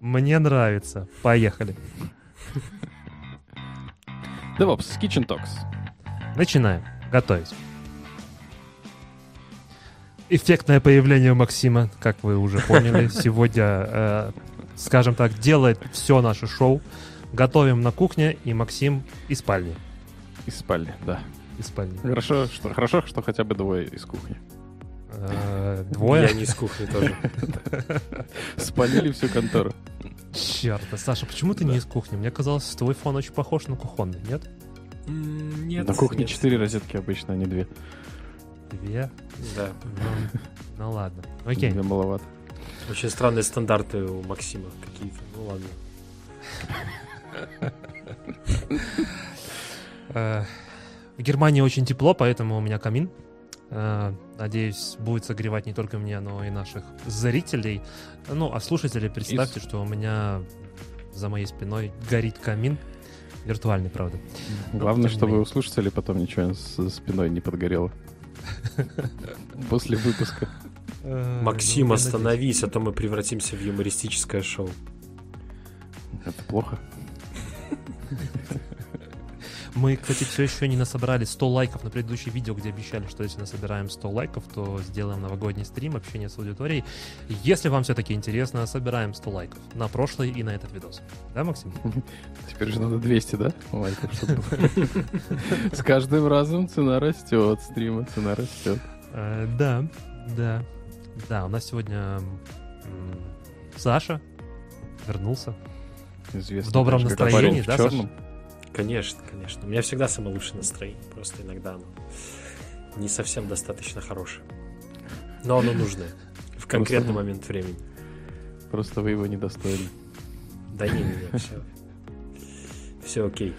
Мне нравится. Поехали. DevOps Kitchen Talks. Начинаем. Готовить. Эффектное появление Максима, как вы уже поняли, сегодня, э, скажем так, делает все наше шоу. Готовим на кухне, и Максим из спальни. Из спальни, да. Из спальни. Хорошо, что, хорошо, что хотя бы двое из кухни. Э, двое? Я не из кухни тоже. Спалили всю контору. Черт, а, Саша, почему ты не из кухни? Мне казалось, твой фон очень похож на кухонный, нет? Нет. На кухне четыре розетки обычно, а не две. Две? Да. Ну, ну ладно. Окей. Две маловато. Очень странные стандарты у Максима какие-то. Ну ладно. Э, В Германии очень тепло, поэтому у меня камин. Э, Надеюсь, будет согревать не только меня, но и наших зрителей. Ну, а слушатели, представьте, что у меня за моей спиной горит камин. Виртуальный, правда. Главное, тем не чтобы у слушателей потом ничего за спиной не подгорело. После выпуска. Э, Максим, ну, я остановись, а то мы превратимся в юмористическое шоу. Это плохо. Мы, кстати, все еще не насобрали 100 лайков на предыдущее видео, где обещали, что если насобираем 100 лайков, то сделаем новогодний стрим, общение с аудиторией. Если вам все-таки интересно, собираем 100 лайков на прошлый и на этот видос. Да, Максим? Теперь же надо 200, да? лайков? С каждым разом цена растет, стрима цена растет. Э, Да, да. Да, у нас сегодня Саша вернулся. Известный В добром настроении, да, черном. Конечно, конечно. У меня всегда самое лучшее настроение. Просто иногда оно не совсем достаточно хорошее. Но оно нужное. В конкретный Просто- момент времени. Просто вы его недостойны. Да не, не, не, все. Все окей.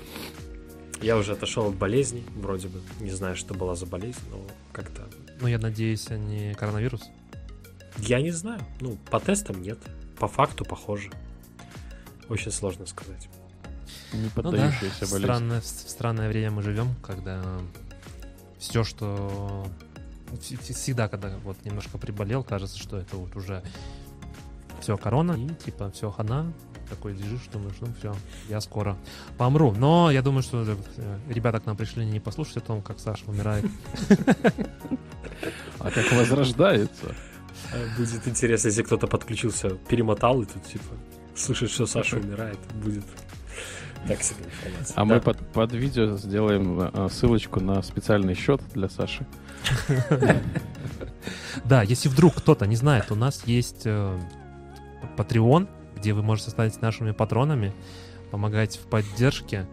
Я уже отошел от болезни, вроде бы. Не знаю, что была за болезнь, но как-то... Ну, я надеюсь, не коронавирус. Я не знаю. Ну, по тестам нет. По факту похоже. Очень сложно сказать. Не Ну да, поддающаяся в болезнь. странное, в странное время мы живем, когда все, что... вс- вс- Всегда, когда вот немножко приболел, кажется, что это вот уже все корона, и типа все хана, такой лежишь, думаешь, ну все, я скоро помру. Но я думаю, что э, ребята к нам пришли не послушать о том, как Саша умирает. А как возрождается? Будет интересно, если кто-то подключился, перемотал и тут типа слышит, что Саша умирает. Будет так себе информация. А Да. мы под, под видео сделаем а, ссылочку на специальный счет для Саши. Да, если вдруг кто-то не знает, у нас есть э, Patreon, где вы можете стать нашими патронами, помогать в поддержке,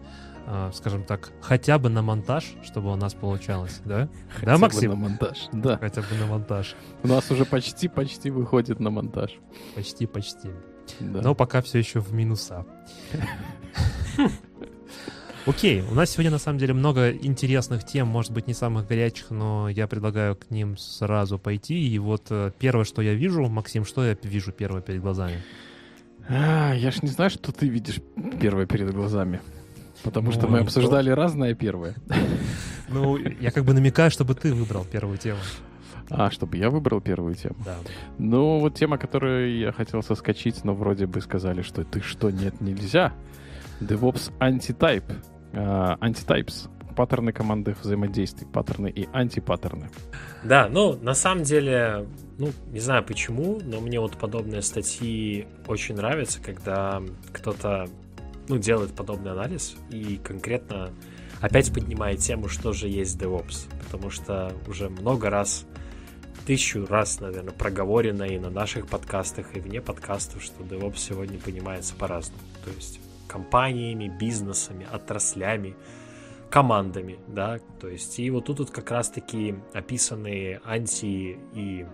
э, скажем так, хотя бы на монтаж, чтобы у нас получалось, да? Хотя бы Максим? на монтаж. Да. Хотя бы на монтаж. У нас уже почти-почти выходит на монтаж. Почти-почти. Да. Но пока все еще в минуса. Окей, у нас сегодня на самом деле много интересных тем, может быть, не самых горячих, но я предлагаю к ним сразу пойти. И вот э, первое, что я вижу, Максим, что я вижу первое перед глазами? А, я ж не знаю, что ты видишь первое перед глазами. Потому что Ну, мы и обсуждали разное первое. Ну, я как бы намекаю, чтобы ты выбрал первую тему. А, чтобы я выбрал первую тему. Да. Ну, вот тема, которую я хотел соскочить, но вроде бы сказали, что ты что, нет, нельзя. DevOps Anti-Type. А, Anti-Types. Паттерны команды взаимодействий. Паттерны и антипаттерны. Да, ну, на самом деле, ну, не знаю почему, но мне вот подобные статьи очень нравятся, когда кто-то, ну, делает подобный анализ и конкретно опять поднимает тему, что же есть DevOps. Потому что уже много раз, тысячу раз, наверное, проговорено и на наших подкастах, и вне подкастов, что DevOps сегодня понимается по-разному. То есть компаниями, бизнесами, отраслями, командами, да, то есть и вот тут вот как раз-таки описаны анти и,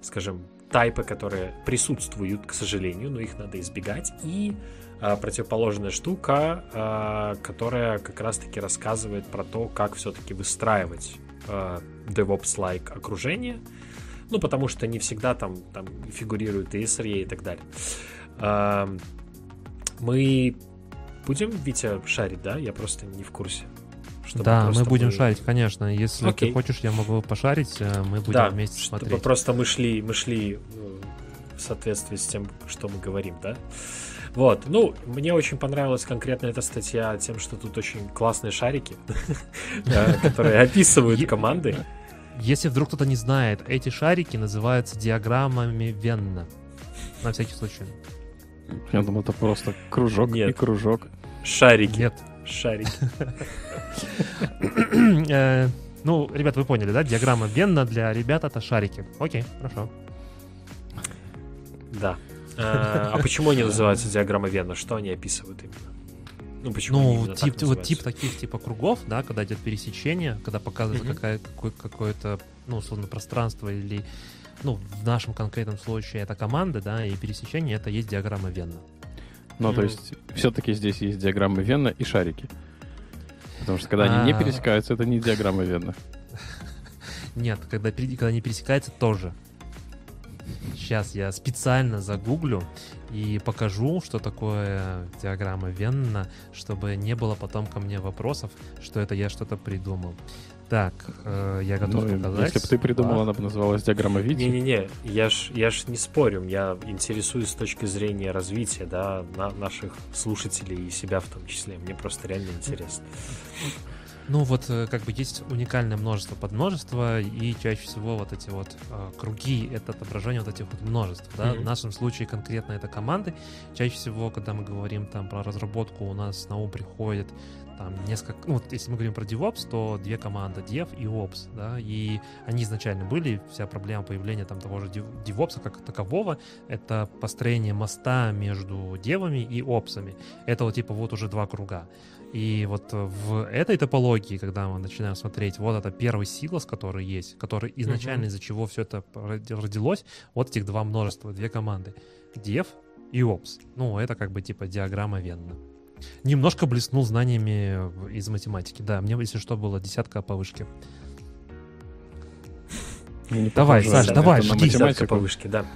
скажем, тайпы, которые присутствуют, к сожалению, но их надо избегать, и а, противоположная штука, а, которая как раз-таки рассказывает про то, как все-таки выстраивать а, DevOps-like окружение, ну, потому что не всегда там, там фигурирует и и так далее. Мы будем, Витя, шарить, да? Я просто не в курсе. Да, мы будем шарить, конечно. Если Окей. ты хочешь, я могу пошарить, э, мы будем да, вместе чтобы смотреть. просто мы шли, мы шли э, соответствии с тем, что мы говорим, да. Вот, ну, мне очень понравилась конкретно эта статья тем, что тут очень классные шарики, которые описывают команды. Если вдруг кто-то не знает, эти шарики называются диаграммами Венна. На всякий случай. Я думал, это просто кружок Нет. и кружок. Шарики. Нет. Шарики. Э, ну, ребят, вы поняли, да? Диаграмма Венна для ребят это шарики. Окей, хорошо. Да. Э, а почему они называются диаграмма Венна? Что они описывают именно? Ну, почему ну, тип, вот тип таких типа кругов, да, когда идет пересечение, когда показывается mm-hmm. какая, какое, какое-то, ну, условно, пространство или, ну, в нашем конкретном случае это команда, да, и пересечение это есть диаграмма Венна. Ну, то есть все-таки здесь есть диаграмма Венна и шарики. Потому что когда они не а. пересекаются, это не диаграмма Венна. Нет, когда, когда они пересекаются, тоже. Сейчас я специально загуглю и покажу, что такое диаграмма Венна, чтобы не было потом ко мне вопросов, что это я что-то придумал. Так, э, я готов ну, показать. Если бы ты придумал, а? она бы называлась диаграмма Вити. Не-не-не, я ж, я ж не спорю, я интересуюсь с точки зрения развития, да, на наших слушателей и себя в том числе. Мне просто реально интересно. Ну вот э, как бы есть уникальное множество подмножества, и чаще всего вот эти вот э, круги — это отображение вот этих вот множеств. Да? Mm-hmm. В нашем случае конкретно это команды. Чаще всего, когда мы говорим там про разработку, у нас на ум приходит там несколько, ну вот если мы говорим про DevOps, то две команды, Dev и Ops, да, и они изначально были, вся проблема появления там того же DevOps как такового, это построение моста между девами и опсами. Это вот типа вот уже два круга. И вот в этой топологии, когда мы начинаем смотреть, вот это первый силос, который есть, который изначально uh-huh. из-за чего все это родилось, вот этих два множества, две команды. Dev и Ops. Ну, это как бы типа диаграмма Венна. Немножко блеснул знаниями из математики. Да, мне, если что, было десятка по вышке. Давай, Саш, давай, жги. Десятка по вышке, да.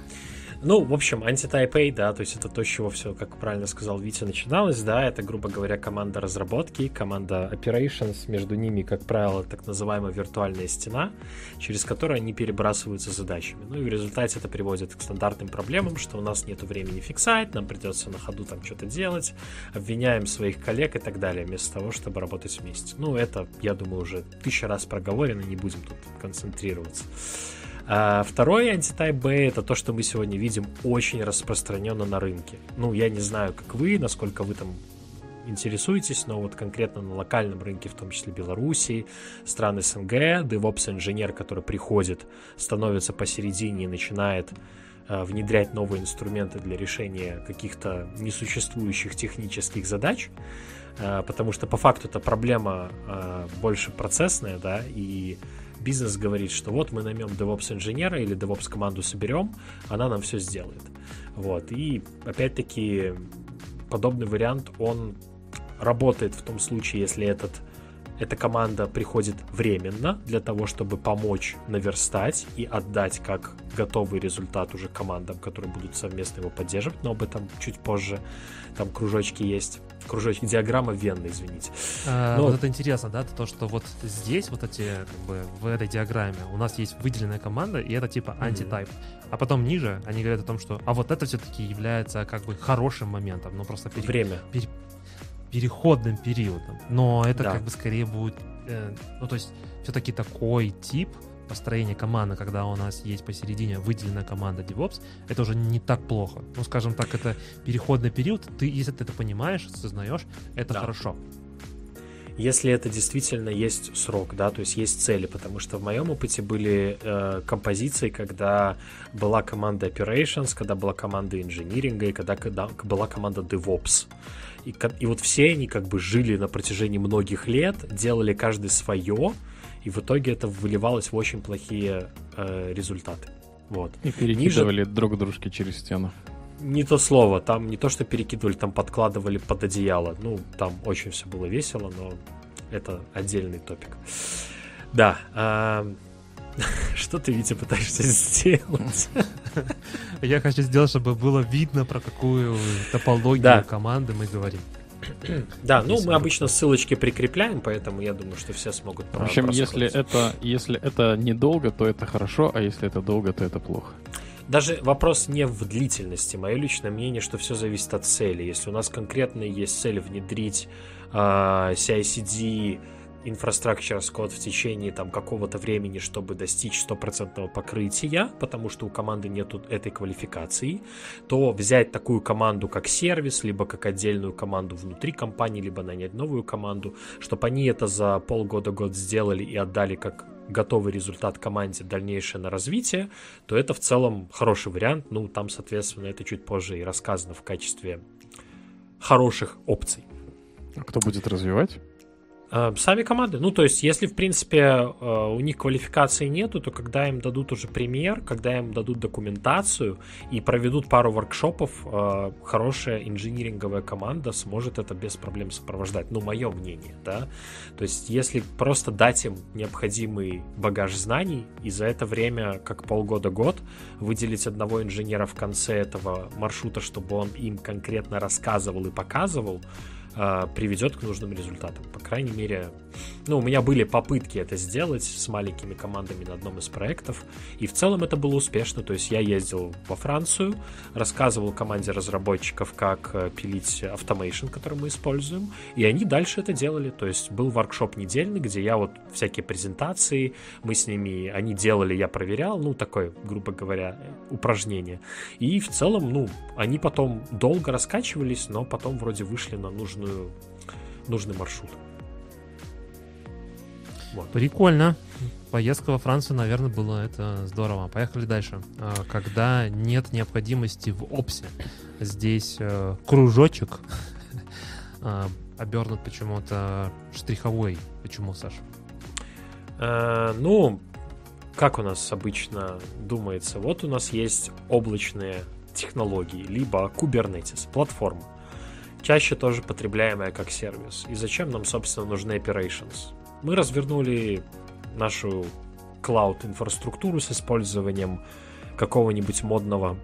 Ну, в общем, Anti-Type A, да, то есть это то, с чего все, как правильно сказал Витя, начиналось, да, это, грубо говоря, команда разработки, команда operations, между ними, как правило, так называемая виртуальная стена, через которую они перебрасываются задачами. Ну и в результате это приводит к стандартным проблемам, что у нас нет времени фиксать, нам придется на ходу там что-то делать, обвиняем своих коллег и так далее, вместо того, чтобы работать вместе. Ну, это, я думаю, уже тысяча раз проговорено, не будем тут концентрироваться. А второй антитайп B это то, что мы сегодня видим очень распространенно на рынке. Ну, я не знаю, как вы, насколько вы там интересуетесь, но вот конкретно на локальном рынке, в том числе Белоруссии, стран СНГ, DevOps-инженер, который приходит, становится посередине и начинает э, внедрять новые инструменты для решения каких-то несуществующих технических задач, э, потому что по факту эта проблема э, больше процессная, да, и бизнес говорит, что вот мы наймем DevOps инженера или DevOps команду соберем, она нам все сделает. Вот. И опять-таки подобный вариант, он работает в том случае, если этот эта команда приходит временно для того, чтобы помочь наверстать и отдать как готовый результат уже командам, которые будут совместно его поддерживать, но об этом чуть позже. Там кружочки есть. Кружочки, диаграмма Венны, извините. А, но... Вот это интересно, да, то, что вот здесь, вот эти, как бы, в этой диаграмме у нас есть выделенная команда, и это типа антитайп. Mm-hmm. А потом ниже они говорят о том, что а вот это все-таки является как бы хорошим моментом, ну просто пере... время. Пере переходным периодом. Но это да. как бы скорее будет... Э, ну, то есть все-таки такой тип построения команды, когда у нас есть посередине выделенная команда DevOps, это уже не так плохо. Ну, скажем так, это переходный период. Ты, если ты это понимаешь, осознаешь, это да. хорошо если это действительно есть срок, да, то есть есть цели, потому что в моем опыте были э, композиции, когда была команда operations, когда была команда инжиниринга и когда, когда была команда DevOps. И, и вот все они как бы жили на протяжении многих лет, делали каждый свое, и в итоге это выливалось в очень плохие э, результаты. Вот. И перекидывали Ниже... друг дружки через стену. Не то слово, там не то, что перекидывали, там подкладывали под одеяло. Ну, там очень все было весело, но это отдельный топик. Да. А... Что ты, Витя, пытаешься сделать? Я хочу сделать, чтобы было видно, про какую топологию да. команды мы говорим. Да, ну мы обычно ссылочки прикрепляем, поэтому я думаю, что все смогут В общем, если это, если это недолго, то это хорошо, а если это долго, то это плохо. даже вопрос не в длительности. Мое личное мнение, что все зависит от цели. Если у нас конкретно есть цель внедрить э, CI-CD Infrastructure as в течение там какого-то времени, чтобы достичь стопроцентного покрытия, потому что у команды нету этой квалификации, то взять такую команду как сервис, либо как отдельную команду внутри компании, либо нанять новую команду, чтобы они это за полгода-год сделали и отдали как готовый результат команде дальнейшее на развитие, то это в целом хороший вариант. Ну, там, соответственно, это чуть позже и рассказано в качестве хороших опций. А кто будет развивать? Э, сами команды. Ну, то есть, если, в принципе, э, у них квалификации нету, то когда им дадут уже пример, когда им дадут документацию и проведут пару воркшопов, э, хорошая инжиниринговая команда сможет это без проблем сопровождать. Ну, мое мнение, да. То есть, если просто дать им необходимый багаж знаний и за это время, как полгода-год, выделить одного инженера в конце этого маршрута, чтобы он им конкретно рассказывал и показывал, а, приведет к нужным результатам. По крайней мере, ну, у меня были попытки это сделать с маленькими командами на одном из проектов, и в целом это было успешно. То есть я ездил во Францию, рассказывал команде разработчиков, как э, пилить автомейшн, который мы используем, и они дальше это делали. То есть был воркшоп недельный, где я вот всякие презентации, мы с ними, они делали, я проверял, ну, такое, грубо говоря, упражнение. И в целом, ну, они потом долго раскачивались, но потом вроде вышли на нужную, нужный маршрут. Вот. Прикольно. Поездка во Францию, наверное, было это здорово. Поехали дальше. А, когда нет необходимости в опсе, здесь э, кружочек а, обернут почему-то штриховой. Почему, Саша? Э, ну, как у нас обычно думается, вот у нас есть облачные технологии, либо Kubernetes, платформа, чаще тоже потребляемая как сервис. И зачем нам, собственно, нужны operations? мы развернули нашу клауд-инфраструктуру с использованием какого-нибудь модного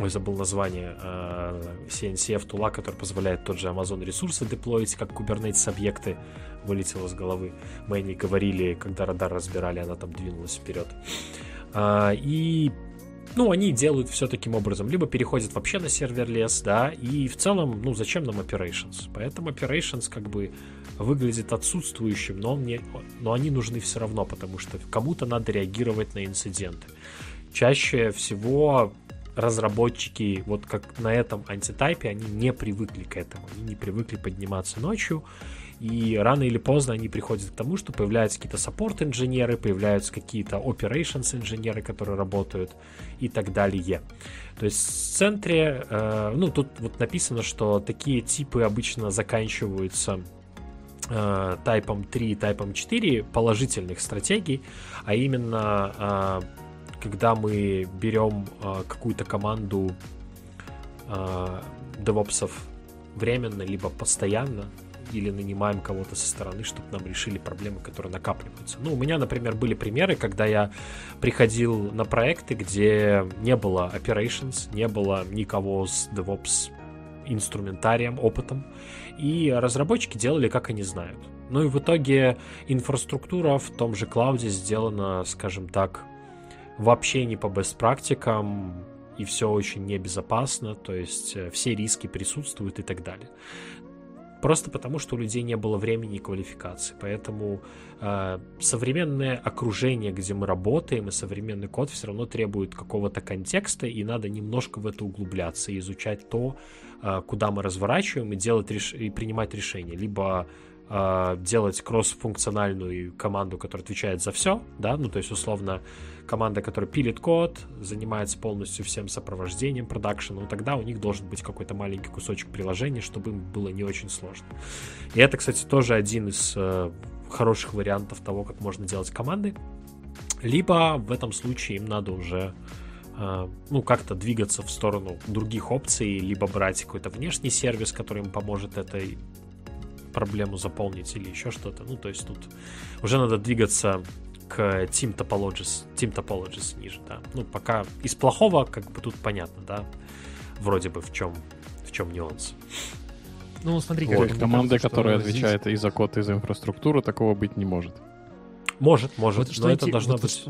Ой, забыл название э, CNCF тула, который позволяет тот же Amazon ресурсы деплоить, как Kubernetes объекты вылетело с головы. Мы о ней говорили, когда радар разбирали, она там двинулась вперед. А, и ну, они делают все таким образом. Либо переходят вообще на сервер-лес, да, и в целом, ну, зачем нам operations? Поэтому operations как бы выглядит отсутствующим, но, он не, но они нужны все равно, потому что кому-то надо реагировать на инциденты. Чаще всего разработчики, вот как на этом антитайпе, они не привыкли к этому, они не привыкли подниматься ночью, и рано или поздно они приходят к тому, что появляются какие-то саппорт-инженеры, появляются какие-то operations-инженеры, которые работают и так далее. То есть в центре, э, ну тут вот написано, что такие типы обычно заканчиваются э, тайпом 3 и тайпом 4 положительных стратегий, а именно э, когда мы берем э, какую-то команду э, девопсов временно, либо постоянно, или нанимаем кого-то со стороны, чтобы нам решили проблемы, которые накапливаются. Ну, у меня, например, были примеры, когда я приходил на проекты, где не было operations, не было никого с DevOps инструментарием, опытом, и разработчики делали, как они знают. Ну и в итоге инфраструктура в том же клауде сделана, скажем так, вообще не по best практикам, и все очень небезопасно, то есть э, все риски присутствуют и так далее. Просто потому, что у людей не было времени и квалификации. Поэтому э, современное окружение, где мы работаем, и современный код все равно требует какого-то контекста, и надо немножко в это углубляться изучать то, э, куда мы разворачиваем, и, делать реш... и принимать решения. Либо э, делать кросс-функциональную команду, которая отвечает за все, да, ну, то есть, условно, команда, которая пилит код, занимается полностью всем сопровождением продакшена, тогда у них должен быть какой-то маленький кусочек приложения, чтобы им было не очень сложно. И это, кстати, тоже один из э, хороших вариантов того, как можно делать команды. Либо в этом случае им надо уже э, ну, как-то двигаться в сторону других опций, либо брать какой-то внешний сервис, который им поможет этой проблему заполнить или еще что-то. Ну, то есть тут уже надо двигаться к Team Topologies, Team Topologies ниже, да. Ну, пока из плохого, как бы тут понятно, да, вроде бы в чем, в чем нюанс. Ну, смотри, вот, команда, которая отвечает здесь... и за код, и за инфраструктуру, такого быть не может. Может, может, вот, но это должно вот, быть...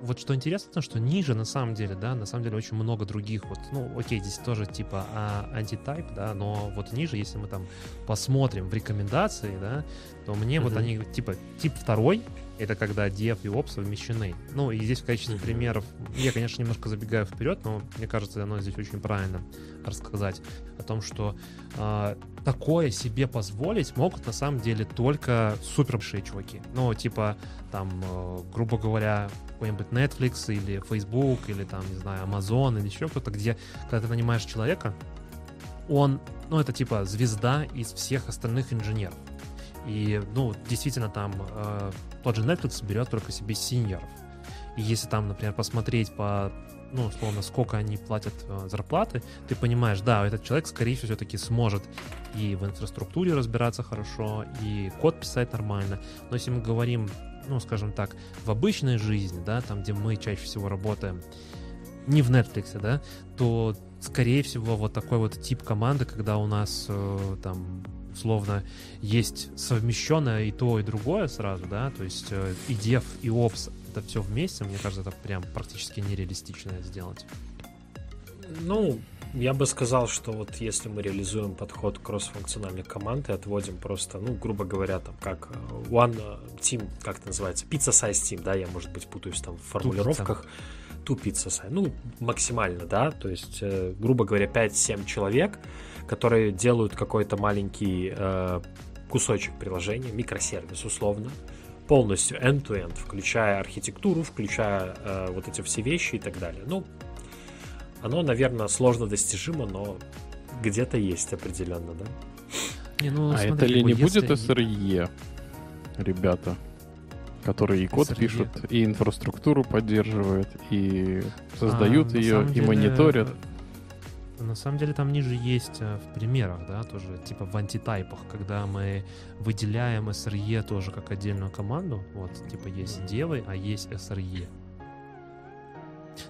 вот что интересно, что ниже на самом деле, да, на самом деле очень много других вот, ну, окей, здесь тоже типа а, антитайп, да, но вот ниже, если мы там посмотрим в рекомендации, да, то мне mm-hmm. вот они типа тип второй, это когда dev и ops совмещены. Ну, и здесь в качестве mm-hmm. примеров, я, конечно, немножко забегаю вперед, но мне кажется, оно здесь очень правильно рассказать о том, что э, такое себе позволить могут на самом деле только супер большие чуваки. Ну, типа, там, э, грубо говоря, какой-нибудь Netflix или Facebook или там, не знаю, Amazon или еще кто-то, где, когда ты нанимаешь человека, он, ну, это типа звезда из всех остальных инженеров. И, ну, действительно, там э, тот же Netflix берет только себе синьоров. И если там, например, посмотреть по, ну, условно, сколько они платят э, зарплаты, ты понимаешь, да, этот человек, скорее всего, все-таки сможет и в инфраструктуре разбираться хорошо, и код писать нормально. Но если мы говорим, ну, скажем так, в обычной жизни, да, там, где мы чаще всего работаем, не в Netflix, да, то, скорее всего, вот такой вот тип команды, когда у нас э, там условно есть совмещенное и то, и другое сразу, да, то есть э, и Dev, и Ops, это все вместе, мне кажется, это прям практически нереалистично сделать. Ну, я бы сказал, что вот если мы реализуем подход кросс-функциональных команд и отводим просто, ну, грубо говоря, там, как э, One Team, как это называется, Pizza Size Team, да, я, может быть, путаюсь там в формулировках. Ту Pizza Size, ну, максимально, да, то есть, э, грубо говоря, 5-7 человек, которые делают какой-то маленький э, кусочек приложения, микросервис условно, полностью end-to-end, включая архитектуру, включая э, вот эти все вещи и так далее. Ну, оно, наверное, сложно достижимо, но где-то есть определенно, да? Не, ну, а смотри, это ли не если... будет SRE, ребята? которые и код SRE. пишут, и инфраструктуру поддерживают, и создают а, ее, и деле, мониторят. На самом деле там ниже есть э, в примерах, да, тоже типа в антитайпах, когда мы выделяем SRE тоже как отдельную команду. Вот, типа есть девы, а есть SRE.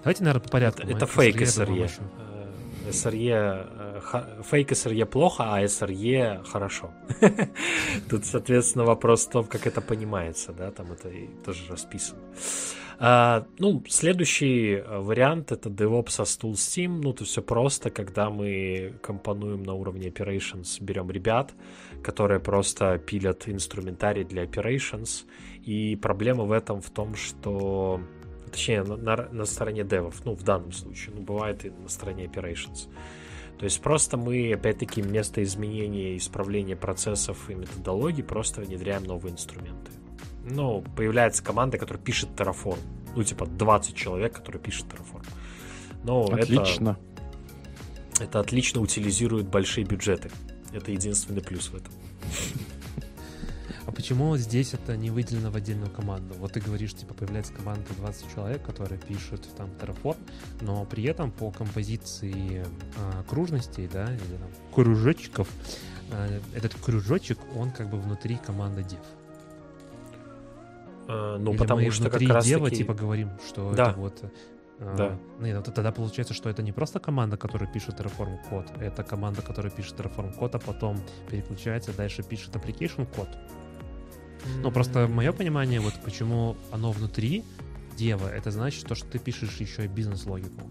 Давайте, наверное, по порядку. Это, это фейк SRE. SRE, фейк SRE плохо, а SRE хорошо. Тут, соответственно, вопрос в том, как это понимается, да, там это тоже расписано. А, ну, следующий э, вариант это DevOps со Tool Steam. Ну, это все просто, когда мы компонуем на уровне operations, берем ребят, которые просто пилят инструментарий для operations. И проблема в этом в том, что точнее, на, на, на стороне девов, ну, в данном случае, ну, бывает и на стороне operations. То есть просто мы, опять-таки, вместо изменения исправления процессов и методологий просто внедряем новые инструменты ну, появляется команда, которая пишет Terraform. Ну, типа 20 человек, которые пишут Terraform. Но отлично. Это, это отлично утилизирует большие бюджеты. Это единственный плюс в этом. А почему здесь это не выделено в отдельную команду? Вот ты говоришь, типа, появляется команда 20 человек, которые пишут там Terraform, но при этом по композиции э, кружностей, да, или там кружочков, э, этот кружочек, он как бы внутри команды Dev. Э, ну, Или потому мы что как раз дева, таки... типа, говорим, что да. это вот... Э, да. Нет, ну, тогда получается, что это не просто команда, которая пишет Terraform код, это команда, которая пишет Terraform код, а потом переключается, дальше пишет application код. Mm-hmm. Ну, просто мое понимание, вот почему оно внутри, дева, это значит то, что ты пишешь еще и бизнес-логику.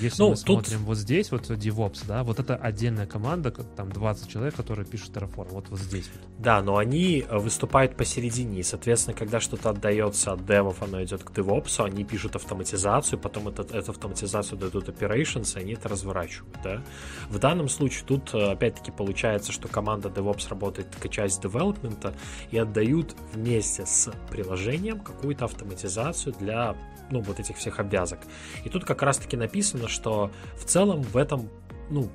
Если ну, мы тут... смотрим вот здесь, вот DevOps, да, вот это отдельная команда, там 20 человек, которые пишут Terraform, вот вот здесь вот. Да, но они э, выступают посередине, и, соответственно, когда что-то отдается от девов, оно идет к DevOps, они пишут автоматизацию, потом это, эту автоматизацию дадут operations, и они это разворачивают, да. В данном случае тут, э, опять-таки, получается, что команда DevOps работает как часть девелопмента и отдают вместе с приложением какую-то автоматизацию для ну, вот этих всех обвязок. И тут как раз-таки написано, что в целом в этом, ну,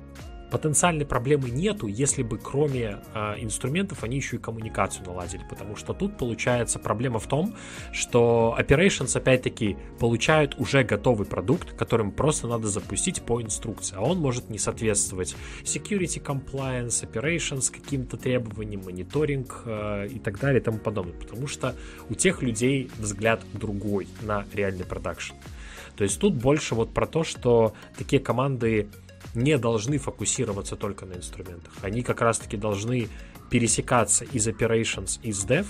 потенциальной проблемы нету, если бы кроме э, инструментов они еще и коммуникацию наладили, потому что тут получается проблема в том, что operations опять-таки получают уже готовый продукт, которым просто надо запустить по инструкции, а он может не соответствовать security compliance, operations каким-то требованиям, мониторинг э, и так далее и тому подобное, потому что у тех людей взгляд другой на реальный продакшн. То есть тут больше вот про то, что такие команды не должны фокусироваться только на инструментах. Они как раз-таки должны пересекаться из operations, из dev,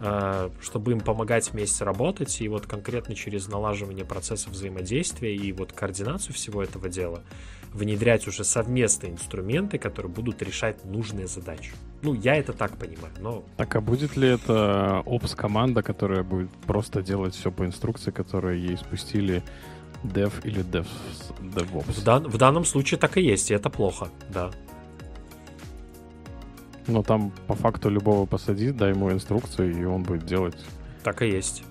э, чтобы им помогать вместе работать, и вот конкретно через налаживание процесса взаимодействия и вот координацию всего этого дела внедрять уже совместные инструменты, которые будут решать нужные задачи. Ну, я это так понимаю, но... Так, а будет ли это опс-команда, которая будет просто делать все по инструкции, которые ей спустили Dev или Dev, DevOps? В, дан, в данном случае так и есть, и это плохо, да. Но там по факту любого посадить, дай ему инструкцию, и он будет делать. Так и есть.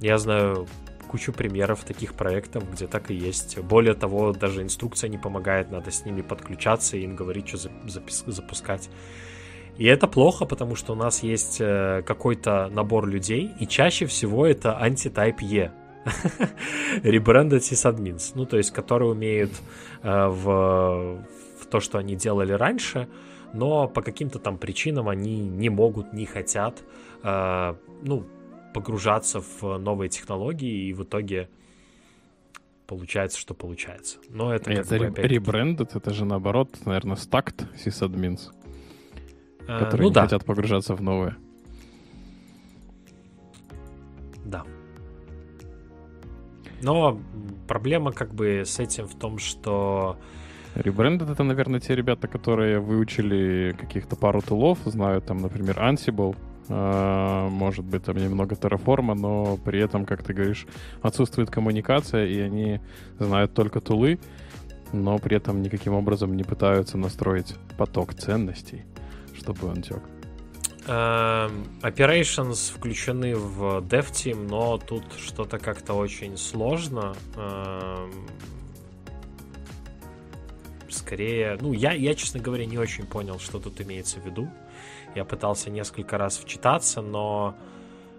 Я знаю кучу примеров таких проектов, где так и есть. Более того, даже инструкция не помогает, надо с ними подключаться и им говорить, что запис- запускать. И это плохо, потому что у нас есть э, какой-то набор людей, и чаще всего это антитайп E. Rebranded sysadmins, ну, то есть, которые умеют э, в, в то, что они делали раньше, но по каким-то там причинам они не могут, не хотят, э, ну, погружаться в новые технологии, и в итоге получается, что получается. Но это как это бы. Rebranded, это же наоборот, наверное, stacked sysadmins, а, которые ну, не да. хотят погружаться в новые. Да. Но проблема как бы с этим в том, что... Rebranded — это, наверное, те ребята, которые выучили каких-то пару тулов, знают там, например, Ansible, а, может быть, там немного терраформа, но при этом, как ты говоришь, отсутствует коммуникация, и они знают только тулы, но при этом никаким образом не пытаются настроить поток ценностей, чтобы он тек. Эм, operations включены в DevTeam, но тут что-то как-то очень сложно. Эм, скорее, ну, я, я, честно говоря, не очень понял, что тут имеется в виду. Я пытался несколько раз вчитаться, но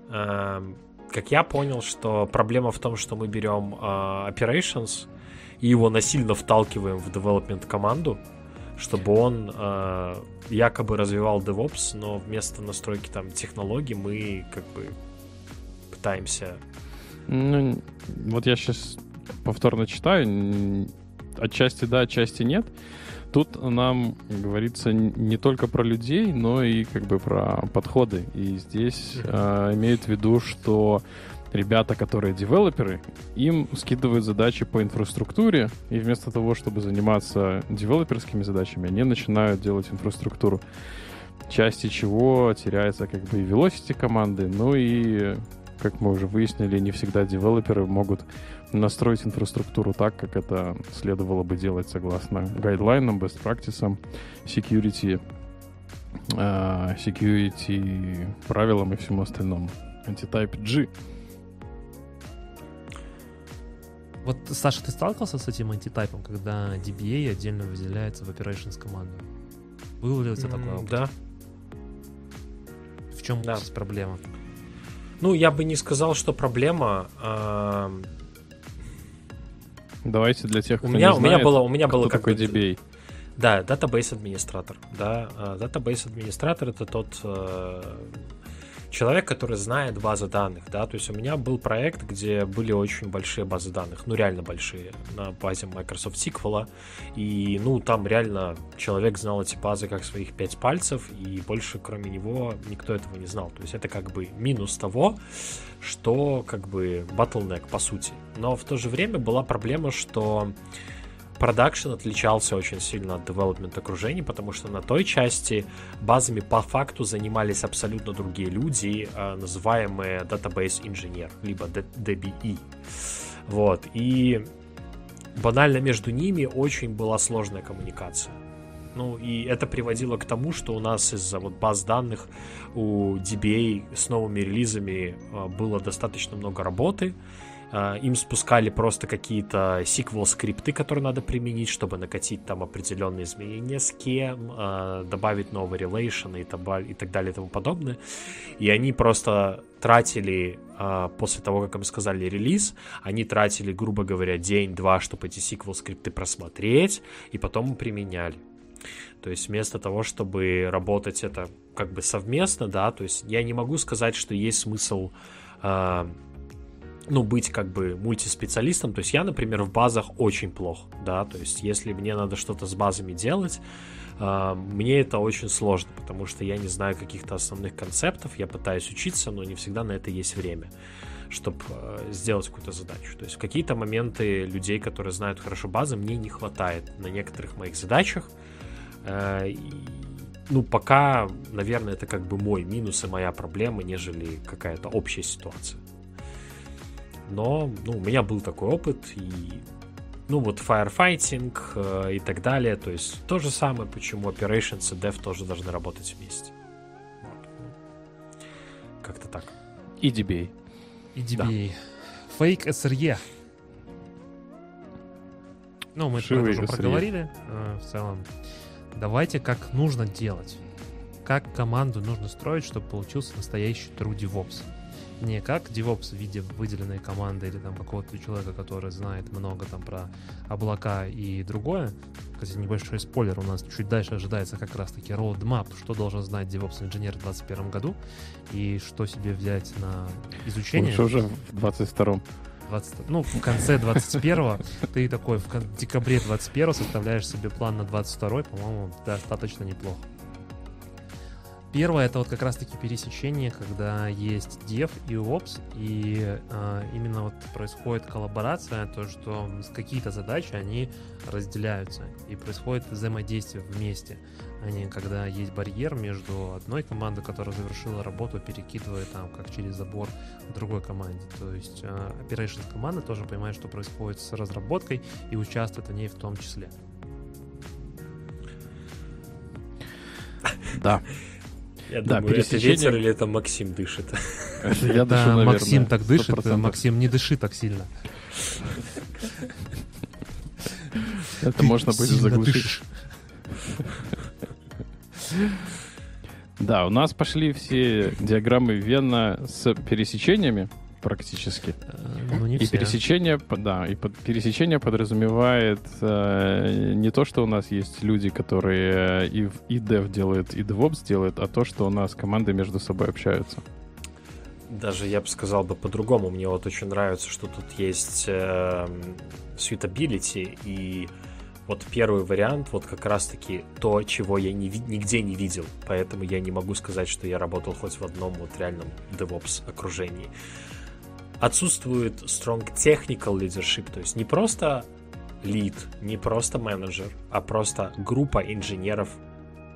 э, как я понял, что проблема в том, что мы берем э, operations и его насильно вталкиваем в development команду, чтобы он э, якобы развивал DevOps, но вместо настройки там технологий мы как бы пытаемся. Ну, вот я сейчас повторно читаю, отчасти да, отчасти нет. Тут нам говорится не только про людей, но и как бы про подходы. И здесь э, имеют в виду, что ребята, которые девелоперы, им скидывают задачи по инфраструктуре, и вместо того, чтобы заниматься девелоперскими задачами, они начинают делать инфраструктуру, части чего теряется как бы и velocity команды, ну и, как мы уже выяснили, не всегда девелоперы могут настроить инфраструктуру так, как это следовало бы делать согласно гайдлайнам, best practices, security, uh, security правилам и всему остальному. Антитайп G. Вот, Саша, ты сталкивался с этим антитайпом, когда DBA отдельно выделяется в operations команду? Был ли у тебя опыт? Да. В чем да. здесь проблема? Ну, я бы не сказал, что проблема. Давайте для тех, кто у меня, не у меня было, у меня было такой DBA. Да, database администратор. Да, database администратор это тот э, человек, который знает базы данных, да, то есть у меня был проект, где были очень большие базы данных, ну реально большие, на базе Microsoft SQL, и ну там реально человек знал эти базы как своих пять пальцев, и больше кроме него никто этого не знал, то есть это как бы минус того, что как бы bottleneck по сути, но в то же время была проблема, что продакшн отличался очень сильно от development окружений, потому что на той части базами по факту занимались абсолютно другие люди, а, называемые database инженер, либо DBE. Вот, и банально между ними очень была сложная коммуникация. Ну, и это приводило к тому, что у нас из-за вот баз данных у DBA с новыми релизами а, было достаточно много работы, им спускали просто какие-то SQL скрипты, которые надо применить, чтобы накатить там определенные изменения с кем, а, добавить новые relation и, так далее и тому подобное. И они просто тратили, а, после того, как им сказали релиз, они тратили, грубо говоря, день-два, чтобы эти SQL скрипты просмотреть, и потом применяли. То есть вместо того, чтобы работать это как бы совместно, да, то есть я не могу сказать, что есть смысл ну, быть как бы мультиспециалистом. То есть я, например, в базах очень плох, да, то есть если мне надо что-то с базами делать, э, мне это очень сложно, потому что я не знаю каких-то основных концептов, я пытаюсь учиться, но не всегда на это есть время чтобы э, сделать какую-то задачу. То есть в какие-то моменты людей, которые знают хорошо базы, мне не хватает на некоторых моих задачах. Э, ну, пока, наверное, это как бы мой минус и моя проблема, нежели какая-то общая ситуация. Но, ну, у меня был такой опыт, и, ну, вот firefighting э, и так далее, то есть то же самое, почему operations и dev тоже должны работать вместе. Вот. Как-то так. И DBA. И DBA. Да. Fake SRE. Ну, мы Шивый это уже SRE. проговорили э, в целом. Давайте как нужно делать. Как команду нужно строить, чтобы получился настоящий true DevOps не как DevOps в виде выделенной команды или там какого-то человека, который знает много там про облака и другое. Кстати, небольшой спойлер, у нас чуть дальше ожидается как раз-таки roadmap, что должен знать DevOps инженер в 2021 году и что себе взять на изучение. Лучше уже в 22 20, ну, в конце 21-го, ты такой в декабре 21 составляешь себе план на 22 по-моему, достаточно неплохо. Первое это вот как раз-таки пересечение, когда есть dev и ops, и э, именно вот происходит коллаборация, то, что какие-то задачи, они разделяются, и происходит взаимодействие вместе, а не когда есть барьер между одной командой, которая завершила работу, перекидывая там как через забор другой команде. То есть э, operations команда тоже понимает, что происходит с разработкой и участвует в ней в том числе. Да. Я да, думаю, пересечение... это ветер или это Максим дышит? Я дышу, наверное, Максим так дышит, Максим не дыши так сильно. Это можно будет заглушить. Да, у нас пошли все диаграммы Вена с пересечениями практически. Не и все. пересечение, да, и под, пересечение подразумевает э, не то, что у нас есть люди, которые э, и, и dev делают, и DevOps делают, а то, что у нас команды между собой общаются. Даже я бы сказал бы по-другому. Мне вот очень нравится, что тут есть э, suitability и вот первый вариант, вот как раз-таки то, чего я не, нигде не видел. Поэтому я не могу сказать, что я работал хоть в одном вот реальном DevOps окружении отсутствует strong technical leadership, то есть не просто лид, не просто менеджер, а просто группа инженеров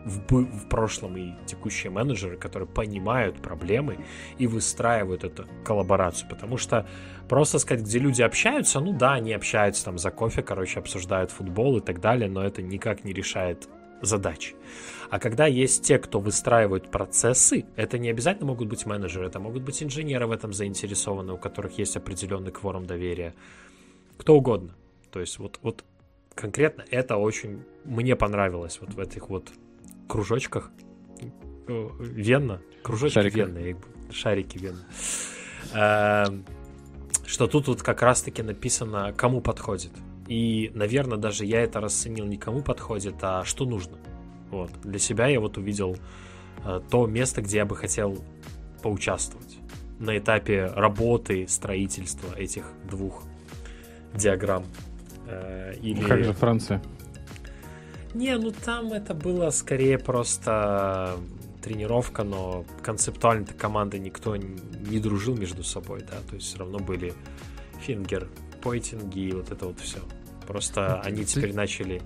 в, в прошлом и текущие менеджеры, которые понимают проблемы и выстраивают эту коллаборацию. Потому что просто сказать, где люди общаются, ну да, они общаются там за кофе, короче, обсуждают футбол и так далее, но это никак не решает задачи. А когда есть те, кто выстраивают процессы, это не обязательно могут быть менеджеры, это могут быть инженеры в этом заинтересованы, у которых есть определенный кворум доверия. Кто угодно. То есть вот, вот конкретно это очень мне понравилось вот в этих вот кружочках. Венна. Кружочки Шарики. Венны. Шарики Венны. Эм, что тут вот как раз-таки написано, кому подходит. И, наверное, даже я это расценил не кому подходит, а что нужно. Вот. Для себя я вот увидел э, то место, где я бы хотел поучаствовать на этапе работы, строительства этих двух диаграмм. Э, или... Как же Франция? Не, ну там это было скорее просто тренировка, но концептуально-то команды никто не дружил между собой, да, то есть все равно были фингер, пойтинги и вот это вот все. Просто ну, они теперь начали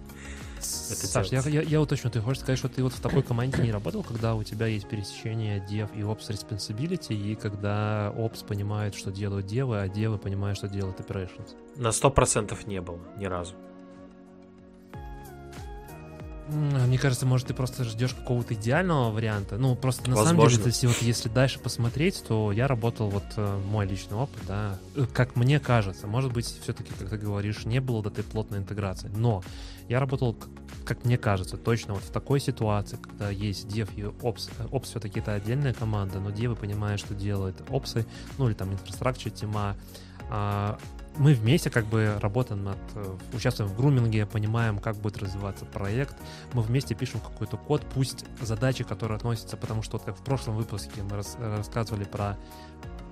это Саш, я, я, я уточню, ты хочешь сказать, что ты вот в такой команде не работал, когда у тебя есть пересечение Dev и Ops Responsibility, и когда Ops понимает, что делают девы, а девы понимают, что делают Operations? На сто процентов не было, ни разу. Мне кажется, может, ты просто ждешь какого-то идеального варианта. Ну, просто на Возможно. самом деле, если, вот, если дальше посмотреть, то я работал, вот э, мой личный опыт, да, э, как мне кажется, может быть, все-таки, как ты говоришь, не было до этой плотной интеграции. Но я работал, как мне кажется, точно вот в такой ситуации, когда есть Dev и Ops. Ops все-таки это отдельная команда, но Dev понимает, что делает Ops, ну или там инфраструктура тема. А, мы вместе как бы работаем над, э, участвуем в груминге, понимаем, как будет развиваться проект. Мы вместе пишем какой-то код, пусть задачи, которые относятся, потому что вот как в прошлом выпуске мы рас, рассказывали про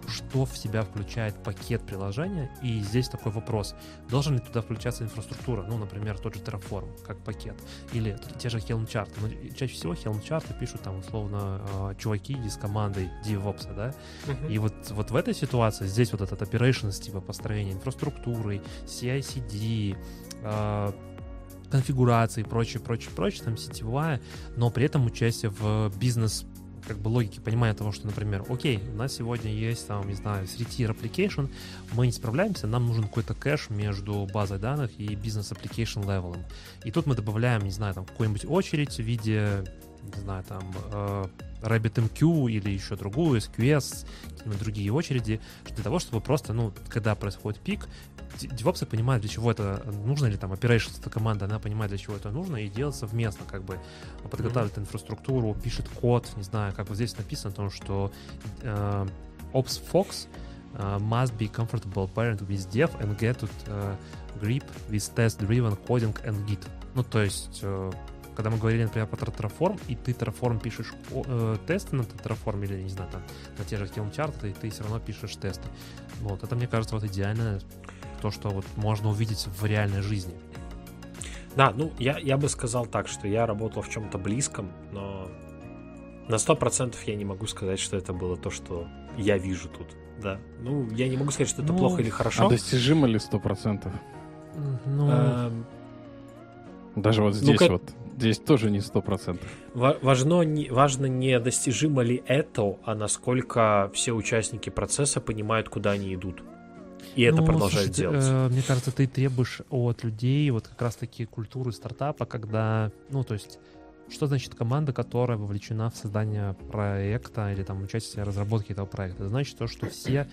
что в себя включает пакет приложения. И здесь такой вопрос, должен ли туда включаться инфраструктура, ну, например, тот же Terraform, как пакет, или те же Helm Chart. Но чаще всего Helm Chart пишут там, условно, э, чуваки из команды DevOps, да, uh-huh. и вот, вот в этой ситуации здесь вот этот operations, типа построения инфраструктуры, CI-CD, э, конфигурации, прочее, прочее, прочее, там сетевая, но при этом участие в бизнес как бы логики понимания того, что, например, окей, у нас сегодня есть, там, не знаю, среди application, мы не справляемся, нам нужен какой-то кэш между базой данных и бизнес application level ом. И тут мы добавляем, не знаю, там, какую-нибудь очередь в виде, не знаю, там, э, RabbitMQ или еще другую, SQS, какие-нибудь другие очереди, для того, чтобы просто, ну, когда происходит пик, девопсы понимают, для чего это нужно, или там operations эта команда, она понимает, для чего это нужно, и делает совместно, как бы подготавливает mm-hmm. инфраструктуру, пишет код, не знаю, как вот здесь написано о том, что э, Ops Fox uh, must be comfortable parent with dev and get to uh, grip with test-driven coding and git. Ну, то есть, uh, когда мы говорили, например, про Terraform, и ты Terraform пишешь э, тесты на Terraform или, не знаю, там, на те же Helm чарты, и ты все равно пишешь тесты. Вот, это, мне кажется, вот идеально то, что вот можно увидеть в реальной жизни. Да, ну, я, я бы сказал так, что я работал в чем-то близком, но на сто процентов я не могу сказать, что это было то, что я вижу тут. Да. Ну, я не могу сказать, что это ну, плохо или хорошо. А достижимо ли сто процентов? Ну... Эм... Даже вот здесь ну, вот. Здесь тоже не сто процентов. Важно не, важно не достижимо ли это, а насколько все участники процесса понимают, куда они идут и ну, это продолжает слушайте, делать. Э, мне кажется, ты требуешь от людей вот как раз-таки культуры стартапа, когда, ну, то есть, что значит команда, которая вовлечена в создание проекта или там участие в разработке этого проекта? Это значит то, что все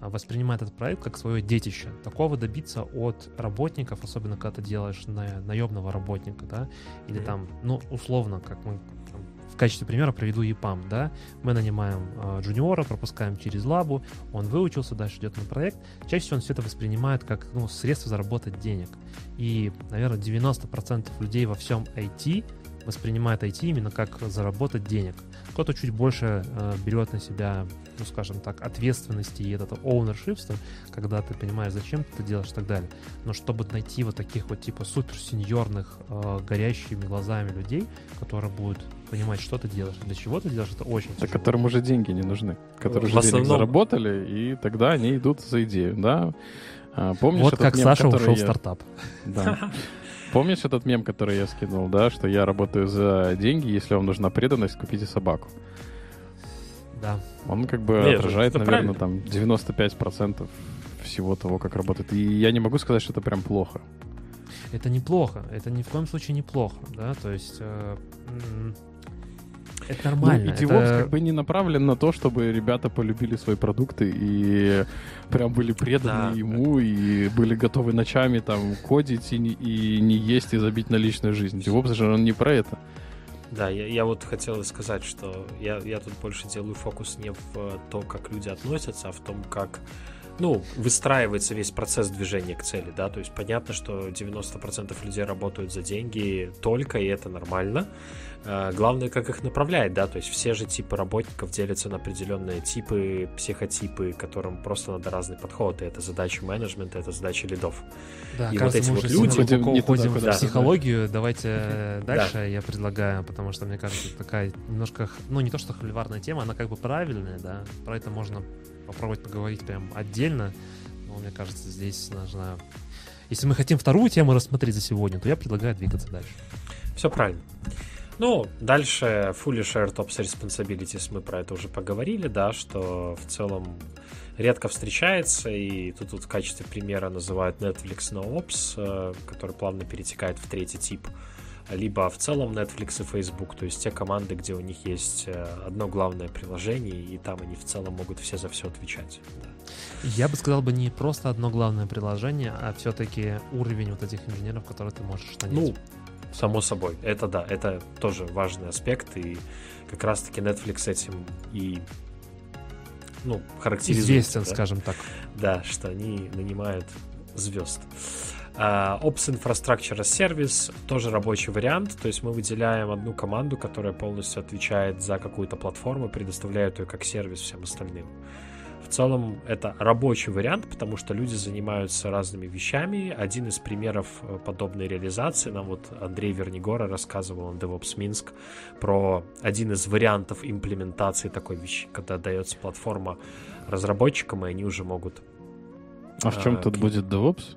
воспринимают этот проект как свое детище. Такого добиться от работников, особенно когда ты делаешь на наемного работника, да, или там, ну, условно, как мы в качестве примера приведу EPAM, да, мы нанимаем э, джуниора, пропускаем через лабу, он выучился, дальше идет на проект. Чаще всего он все это воспринимает как ну, средство заработать денег. И, наверное, 90% людей во всем IT воспринимает IT именно как заработать денег. Кто-то чуть больше э, берет на себя, ну, скажем так, ответственности и это ownership, когда ты понимаешь, зачем ты это делаешь и так далее. Но чтобы найти вот таких вот типа супер сеньорных, э, горящими глазами людей, которые будут понимать, что ты делаешь, для чего ты делаешь, это очень тяжело. которым уже деньги не нужны, которые уже основном... денег заработали, и тогда они идут за идею, да. А, помнишь вот как мем, Саша ушел я... в стартап. Да. Помнишь этот мем, который я скинул, да, что я работаю за деньги, если вам нужна преданность, купите собаку. Да. Он как бы Нет, отражает, наверное, правильно. там 95% всего того, как работает. И я не могу сказать, что это прям плохо. Это неплохо, это ни в коем случае неплохо, да, то есть э, это нормально. Ну, и DevOps это... как бы не направлен на то, чтобы ребята полюбили свои продукты и прям были преданы да. ему и были готовы ночами там кодить и не, и не есть и забить на личную жизнь. DevOps же он не про это. Да, я, я вот хотел сказать, что я, я тут больше делаю фокус не в то, как люди относятся, а в том, как ну, выстраивается весь процесс движения к цели, да, то есть понятно, что 90% людей работают за деньги только, и это нормально. А, главное, как их направлять, да, то есть все же типы работников делятся на определенные типы, психотипы, которым просто надо разный подход, и это задача менеджмента, это задача лидов. Да, и кажется, вот эти вот люди... Уходим, не уходим туда, в психологию, давайте дальше я предлагаю, потому что, мне кажется, такая немножко, ну, не то что холиварная тема, она как бы правильная, да, про это можно попробовать поговорить прям отдельно. Но мне кажется, здесь нужно... Если мы хотим вторую тему рассмотреть за сегодня, то я предлагаю двигаться дальше. Все правильно. Ну, дальше Fully Shared Ops Responsibilities, мы про это уже поговорили, да, что в целом редко встречается, и тут, тут в качестве примера называют Netflix No Ops, э, который плавно перетекает в третий тип либо в целом Netflix и Facebook, то есть те команды, где у них есть э, одно главное приложение, и там они в целом могут все за все отвечать. Да. Я бы сказал бы не просто одно главное приложение, а все-таки уровень вот этих инженеров, которые ты можешь нанять. Ну, само собой, это да, это тоже важный аспект, и как раз-таки Netflix этим и ну, характеризуется. Известен, да? скажем так. Да, что они нанимают звезд. Uh, Ops Infrastructure Service тоже рабочий вариант, то есть мы выделяем одну команду, которая полностью отвечает за какую-то платформу, предоставляет ее как сервис всем остальным. в целом это рабочий вариант, потому что люди занимаются разными вещами. Один из примеров э, подобной реализации нам вот Андрей Вернигора рассказывал на DevOps Минск про один из вариантов имплементации такой вещи, когда дается платформа разработчикам, и они уже могут... А в чем а, тут будет DevOps?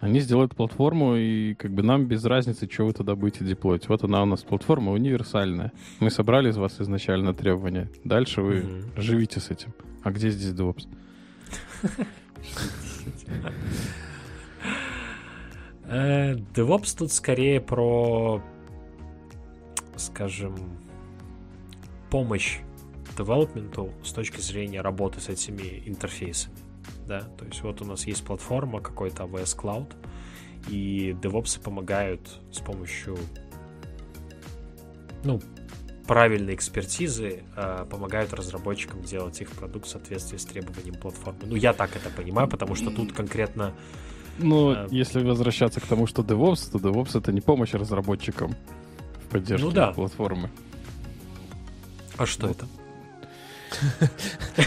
Они сделают платформу, и как бы нам без разницы, что вы туда будете деплоить. Вот она у нас платформа универсальная. Мы собрали из вас изначально требования. Дальше вы Мгм. живите с этим. А где здесь DevOps? Э, DevOps тут скорее про, скажем, помощь девелопменту с точки зрения работы с этими интерфейсами. Да, то есть вот у нас есть платформа, какой-то AWS Cloud, и DevOps помогают с помощью ну, правильной экспертизы э, помогают разработчикам делать их продукт в соответствии с требованием платформы. Ну, я так это понимаю, потому что тут конкретно Ну, А. если возвращаться к тому, что DevOps, то DevOps — это не помощь разработчикам в поддержке Ну да. платформы. А что это?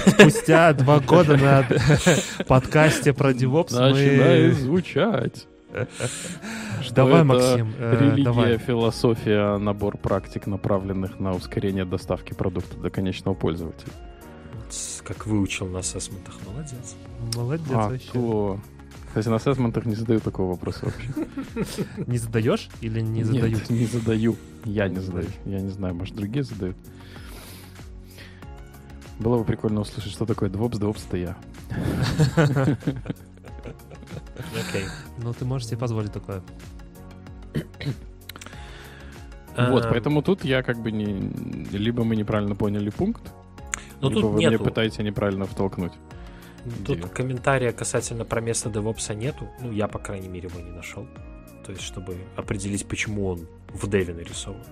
Спустя два года на подкасте про DevOps Начинает мы... звучать. Что Давай, Максим, э, Религия, давай. философия, набор практик, направленных на ускорение доставки продукта до конечного пользователя. Как выучил на ассессментах, молодец. Молодец А, вообще. то. Кстати, на ассессментах не задают такого вопроса вообще. Не задаешь или не Нет, задают? не задаю. Я не задаю. Я не знаю, может, другие задают. Было бы прикольно услышать, что такое DevOps. DevOps — это я. Окей. Ну, ты можешь себе позволить такое. Вот, Эм, поэтому тут я как бы не... Либо мы неправильно поняли пункт, Ну либо тут вы мне нету. пытаетесь неправильно втолкнуть. Тут идею. комментария касательно про место DevOps нету. Ну, я, по крайней мере, его не нашел. То есть, чтобы определить, почему он в деве нарисован.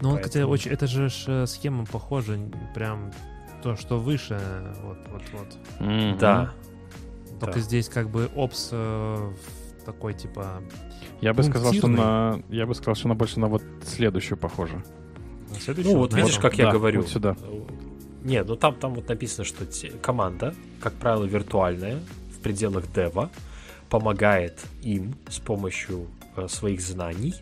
Ну, Поэтому- хотя очень, это же э, схема похожа, прям то, что выше, вот, вот, вот. Мгм. Да. Только Да. здесь как бы опс э, в такой типа Я бы сказал, что на... Я бы сказал, что она больше на вот следующую похожа. на следующем. Ну, вот видишь, как я Да, говорю. вот сюда. Не, ну там, там вот написано, что те- команда, как правило, виртуальная, в пределах дева, помогает им с помощью э, своих знаний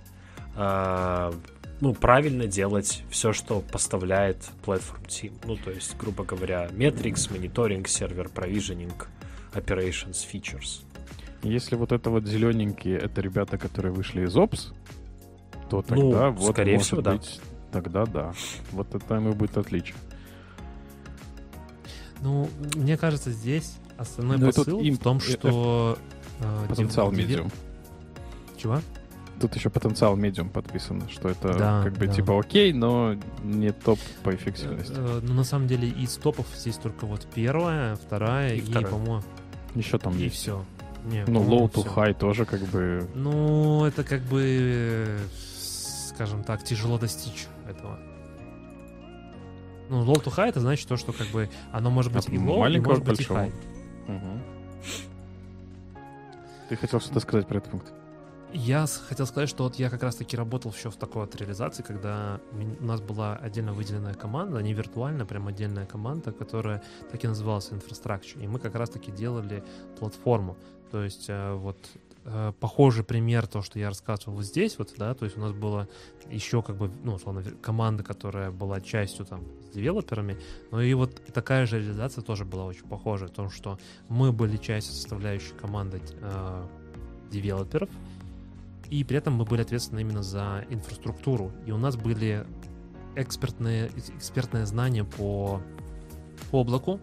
а, ну, правильно делать все, что поставляет Platform Team. Ну, то есть, грубо говоря, metrics, мониторинг, сервер, provisioning, operations, features. Если вот это вот зелененькие, это ребята, которые вышли из Ops, то тогда Ну, вот скорее может всего, да. быть, тогда да. Вот это и будет отличие. Ну, мне кажется, здесь основной Ну, и тут посыл в том, э, что... э, Потенциал дев- деве- медиум. Чего? Тут еще потенциал медиум подписано, что это Да, как бы да. типа окей, но не топ по эффективности. Э, Ну, на самом деле, из топов здесь только вот первая, вторая И и, по-моему, Еще там и есть. все. Не, Ну, low to всё. high тоже как бы... Ну, это как бы, э, скажем так, тяжело достичь этого. Ну, low to high это значит то, что как бы оно может быть От и low, и может быть и большому. high. Мгм. Ты хотел что-то сказать про этот пункт? Я хотел сказать, что вот я как раз-таки работал еще в такой вот реализации, когда у нас была отдельно выделенная команда, не виртуальная, прям отдельная команда, которая так и называлась Infrastructure. И мы как раз-таки делали платформу. То есть э, вот э, похожий пример, то, что я рассказывал вот здесь, вот, да, то есть у нас была еще как бы, ну, условно, команда, которая была частью там с девелоперами, но и вот такая же реализация тоже была очень похожая, в том, что мы были частью составляющей команды э, девелоперов, и при этом мы были ответственны именно за инфраструктуру. И у нас были экспертные, экспертные знания по, по облаку.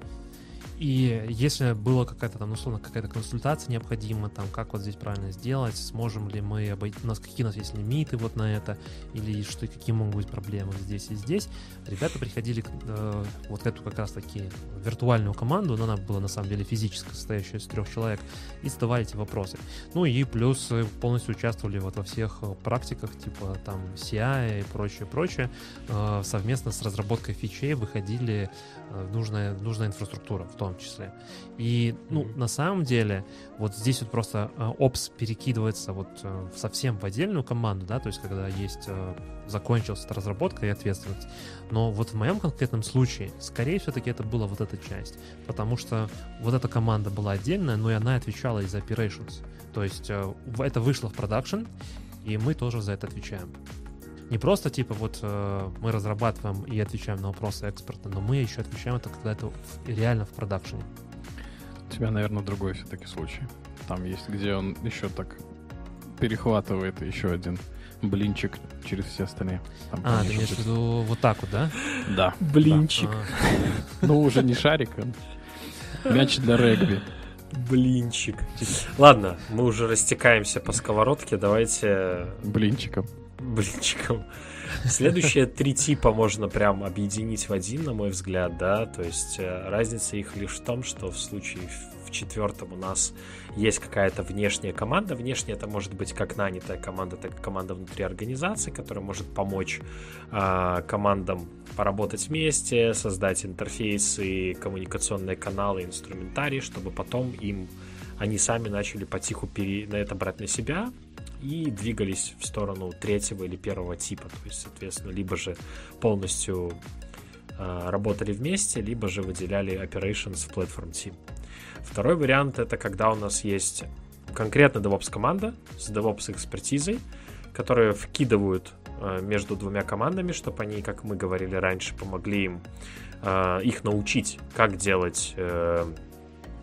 И если была какая-то там, условно, какая-то консультация необходима, там, как вот здесь правильно сделать, сможем ли мы обойти, у нас какие у нас есть лимиты вот на это, или что, какие могут быть проблемы здесь и здесь, ребята приходили э, вот эту как раз-таки виртуальную команду, но она была на самом деле физически состоящая из трех человек, и задавали эти вопросы. Ну и плюс э, полностью участвовали вот во всех э, практиках, типа там CI и прочее, прочее. Э, Совместно с разработкой фичей выходили нужная, нужная инфраструктура, в том числе. И, ну, mm-hmm. на самом деле, вот здесь вот просто э, опс перекидывается вот э, совсем в отдельную команду, да, то есть когда есть э, закончилась эта разработка и ответственность. Но вот в моем конкретном случае, скорее все-таки это была вот эта часть, потому что вот эта команда была отдельная, но и она отвечала из operations. То есть э, это вышло в продакшн, и мы тоже за это отвечаем. Не просто типа вот э, мы разрабатываем и отвечаем на вопросы эксперта, но мы еще отвечаем это когда это реально в продакшене. У тебя, наверное, другой все-таки случай. Там есть, где он еще так перехватывает еще один блинчик через все остальные. Там, а, ты имеешь в виду вот так вот, да? Да. Блинчик. А. Ну, уже не шарик, а мяч для регби. Блинчик. Ладно, мы уже растекаемся по сковородке, давайте... Блинчиком. Блинчиком. Следующие три типа можно прям объединить в один, на мой взгляд, да, то есть э, разница их лишь в том, что в случае в четвертом у нас есть какая-то внешняя команда. Внешняя это может быть как нанятая команда, так и команда внутри организации, которая может помочь э, командам поработать вместе, создать интерфейсы, коммуникационные каналы, инструментарий, чтобы потом им они сами начали потиху пере... на это брать на себя и двигались в сторону третьего или первого типа. То есть, соответственно, либо же полностью э, работали вместе, либо же выделяли operations в platform team. Второй вариант это когда у нас есть конкретно DevOps команда с DevOps экспертизой, которые вкидывают э, между двумя командами, чтобы они, как мы говорили раньше, помогли им э, их научить, как делать э,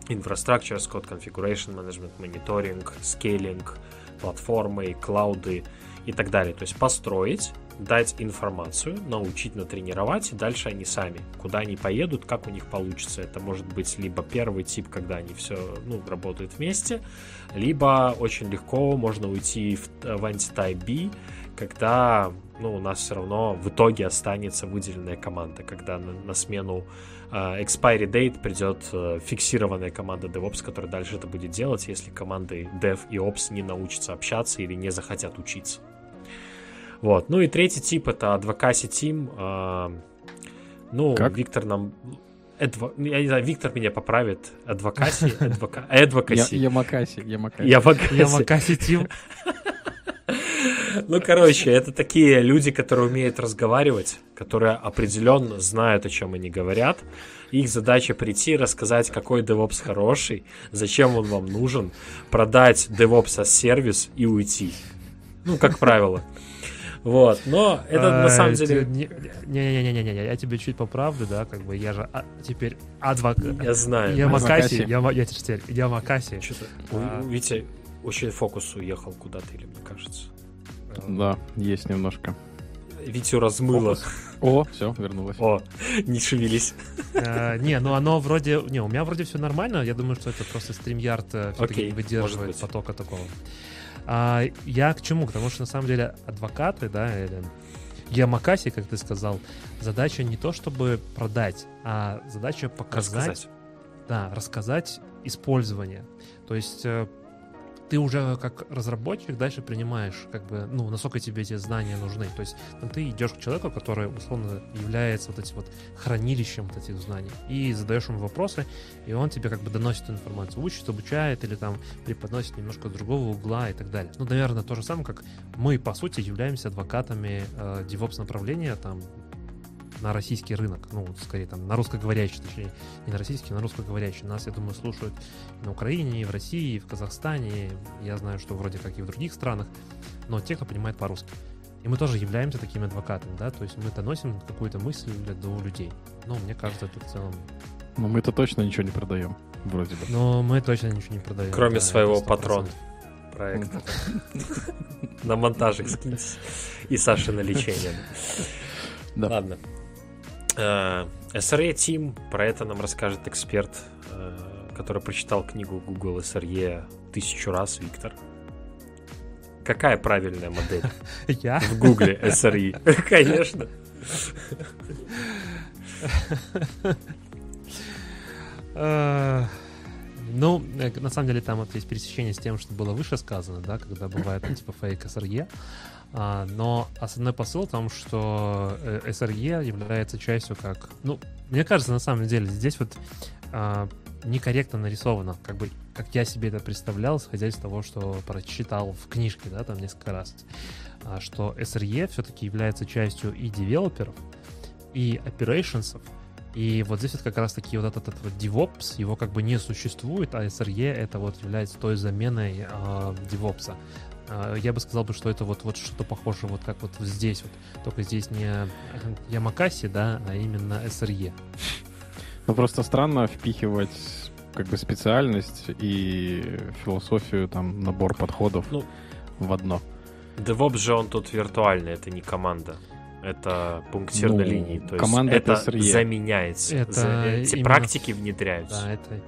infrastructure, code configuration management, мониторинг, скейлинг, платформы, клауды и так далее. То есть построить дать информацию, научить, натренировать, и дальше они сами, куда они поедут, как у них получится. Это может быть либо первый тип, когда они все ну, работают вместе, либо очень легко можно уйти в, в anti-type B, когда ну, у нас все равно в итоге останется выделенная команда, когда на, на смену expiry date придет uh, фиксированная команда DevOps, которая дальше это будет делать, если команды Dev и Ops не научатся общаться или не захотят учиться. Вот. Ну и третий тип это Advocacy Team. А, ну, как? Виктор нам... Эдва... Я не знаю, Виктор меня поправит. Адвокаси? Адвокаси. Ямакаси. Ямакаси. Ямакаси Тим. Ну, короче, это такие люди, которые умеют разговаривать, которые определенно знают, о чем они говорят. Их задача прийти, рассказать, какой DevOps хороший, зачем он вам нужен, продать DevOps as сервис и уйти. Ну, как правило. Вот, но это на самом деле... Не-не-не-не-не, я тебе чуть поправлю, да, как бы я же а, теперь адвокат. Я знаю. Я Макаси, я теперь, я Макаси. Что-то, а. Витя очень фокус уехал куда-то, или мне кажется. Да, есть немножко. Витю размыло. О, все, вернулось. О, не шевелись. А, не, ну оно вроде... Не, у меня вроде все нормально. Я думаю, что это просто StreamYard э, все-таки не выдерживает потока такого. А, я к чему? Потому что на самом деле адвокаты, да, или Ямакаси, как ты сказал, задача не то чтобы продать, а задача показать, рассказать. да, рассказать использование. То есть э, ты уже как разработчик дальше принимаешь, как бы, ну, насколько тебе эти знания нужны. То есть там, ты идешь к человеку, который, условно, является вот этим вот хранилищем вот этих знаний, и задаешь ему вопросы, и он тебе как бы доносит информацию, учит, обучает или там преподносит немножко с другого угла и так далее. Ну, наверное, то же самое, как мы, по сути, являемся адвокатами э, DevOps направления, там, на российский рынок, ну, скорее там на русскоговорящий, точнее, не на российский, а на русскоговорящий. Нас, я думаю, слушают на Украине, и в России, и в Казахстане, я знаю, что вроде как и в других странах, но те, кто понимает по-русски. И мы тоже являемся такими адвокатами, да, то есть мы доносим какую-то мысль до людей. Ну, мне кажется, это в целом... Но мы-то точно ничего не продаем, вроде бы. Но мы точно ничего не продаем. Кроме да, своего патрона проекта. На монтажик скиньтесь. И Саши на лечение. Ладно. SRE э, Team, про это нам расскажет эксперт, э, который прочитал книгу Google SRE тысячу раз, Виктор. Какая правильная модель? Я? В Гугле SRE. Конечно. Э, ну, на самом деле там вот есть пересечение с тем, что было выше сказано, да, когда бывает, ну, типа фейк SRE. А, но основной посыл в том, что SRE э, является частью как... Ну, мне кажется, на самом деле, здесь вот а, некорректно нарисовано, как бы как я себе это представлял, исходя из того, что прочитал в книжке, да, там несколько раз, а, что SRE все-таки является частью и девелоперов, и operations, и вот здесь вот как раз таки вот этот, этот вот DevOps, его как бы не существует, а SRE это вот является той заменой э, DevOps. Э, я бы сказал бы, что это вот, вот что-то похоже вот как вот здесь вот, только здесь не Ямакаси, да, а именно SRE. Ну просто странно впихивать как бы специальность и философию, там, набор подходов ну, в одно. DevOps же он тут виртуальный, это не команда. Это пунктир ну, линии. То команда есть это SRE. заменяется. Это За, эти именно... практики внедряются. Да, это...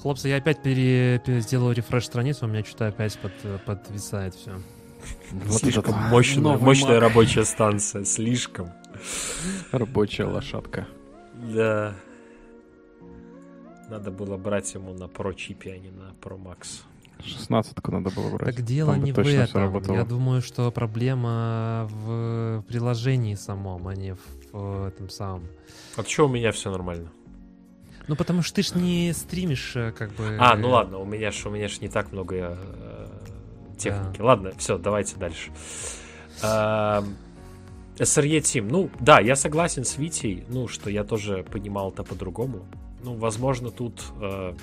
Хлопцы, я опять пере... пере... сделал рефреш страницу, у меня что-то опять под... подвисает все. Вот слишком мощная, мощная рабочая станция, слишком. Рабочая лошадка. Да. Надо было брать ему на Pro чипе, а не на Pro Max. 16 надо было брать. Так дело Там не в этом. Я думаю, что проблема в приложении самом, а не в, в этом самом. А что у меня все нормально? Ну, потому что ты ж не стримишь, э, как бы... А, ну ладно, у меня ж, у меня ж не так много э, техники. Да. Ладно, все, давайте дальше. Э, SRE Team. Ну, да, я согласен с Витей, ну, что я тоже понимал это по-другому. Ну, возможно, тут э,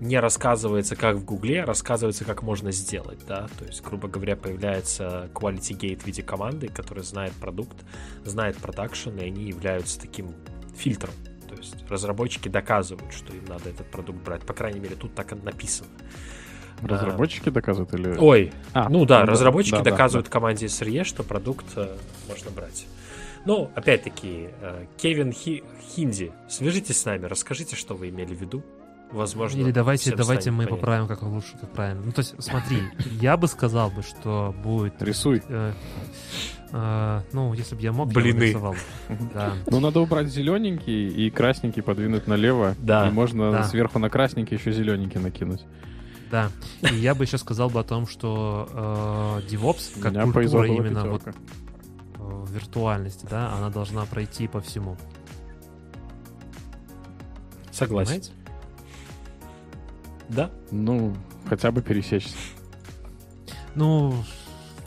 не рассказывается, как в Гугле, рассказывается, как можно сделать, да, то есть, грубо говоря, появляется Quality Gate в виде команды, которая знает продукт, знает продакшн, и они являются таким фильтром, то есть разработчики доказывают, что им надо этот продукт брать, по крайней мере, тут так написано. Разработчики а, доказывают или... Ой, а, ну да, ну, разработчики да, доказывают да, команде SRE, что продукт э, можно брать. Ну, опять-таки, э, Кевин Хи, Хинди, свяжитесь с нами, расскажите, что вы имели в виду. Возможно. Или давайте, давайте мы понятно. поправим, как лучше, как правильно. Ну, то есть, смотри, я бы сказал бы, что будет... Рисуй. Э, э, ну, если бы я мог, Блины. я бы рисовал. Да. Ну, надо убрать зелененький и красненький подвинуть налево. Да. И можно да. сверху на красненький еще зелененький накинуть. Да. И я бы еще сказал бы о том, что э, DevOps, как культура именно вот э, виртуальности, да, она должна пройти по всему. Согласен. Понимаете? Да? Ну, хотя бы пересечься. Ну,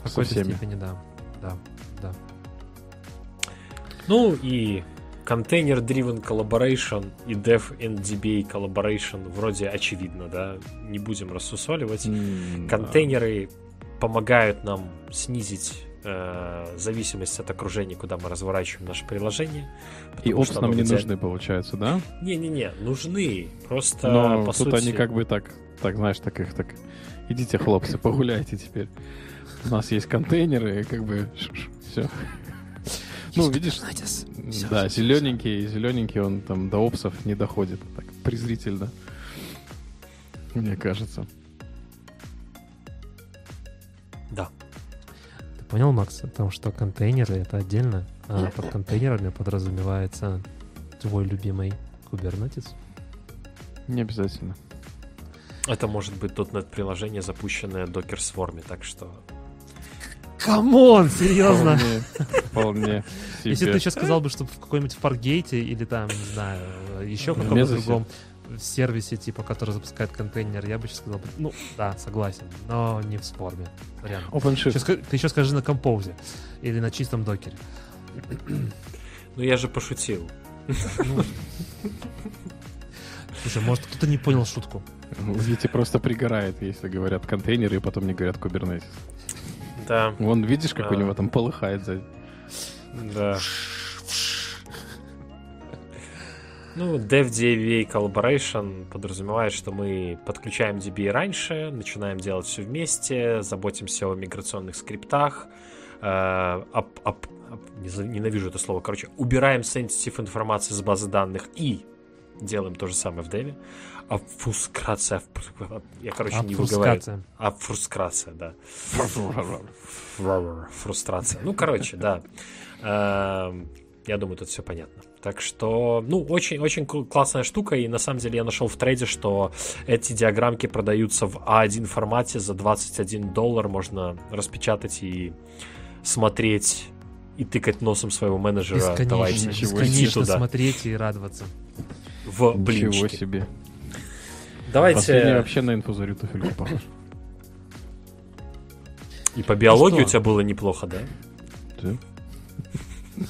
в какой-то степени, да. Да, да. Ну и Container Driven Collaboration и Dev and DBA Collaboration вроде очевидно, да, не будем рассусоливать. Mm, Контейнеры да. помогают нам снизить э, зависимость от окружения, куда мы разворачиваем наше приложение. И опс нам не идеально... нужны, получается, да? Не-не-не, нужны. Просто, Но по тут сути... они как бы так, так, знаешь, так их так... Идите, хлопцы, погуляйте теперь. У нас есть контейнеры, и как бы все. Ну, видишь, да, зелененький, зелененький, он там до опсов не доходит. Так, презрительно. Мне кажется. Да. Ты понял, Макс, о том, что контейнеры это отдельно, а под контейнерами подразумевается твой любимый Kubernetes? Не обязательно. Это может быть .NET приложение, запущенное Docker Swarm, так что Come on, серьезно? Вполне, вполне. Если ты сейчас сказал бы, что в какой-нибудь Fargate е или там, не знаю, еще в каком-то другом сервисе, типа, который запускает контейнер, я бы сейчас сказал, ну, да, согласен, но не в Swarm е. OpenShift. Сейчас, ты еще скажи на композе или на чистом докере. Ну, я же пошутил. Ну. Слушай, может, кто-то не понял шутку. Вити просто пригорает, если говорят контейнеры, и потом не говорят Kubernetes. Да. Вон, видишь, как да. у него там полыхает сзади. Да. Ну, DevDAV Collaboration подразумевает, что мы подключаем DB раньше, начинаем делать все вместе, заботимся о миграционных скриптах, э, об, об, об, ненавижу это слово, короче, убираем sensitive информацию с базы данных и делаем то же самое в Dev. Обфускрация. Я, короче, не выговариваю. Обфускрация, да. Фрустрация. Ну, короче, да. Я думаю, тут все понятно. Так что, ну, очень-очень классная штука. И на самом деле я нашел в трейде, что эти диаграммки продаются в А1 формате за 21 доллар. Можно распечатать и смотреть и тыкать носом своего менеджера, Бесконечно, давайте себе. бесконечно туда, смотреть и радоваться. в Ничего блинчики. Себе. Последний Давайте, вообще на инфузорию туфельку похож. и по биологии Ну у тебя было неплохо, да? Да.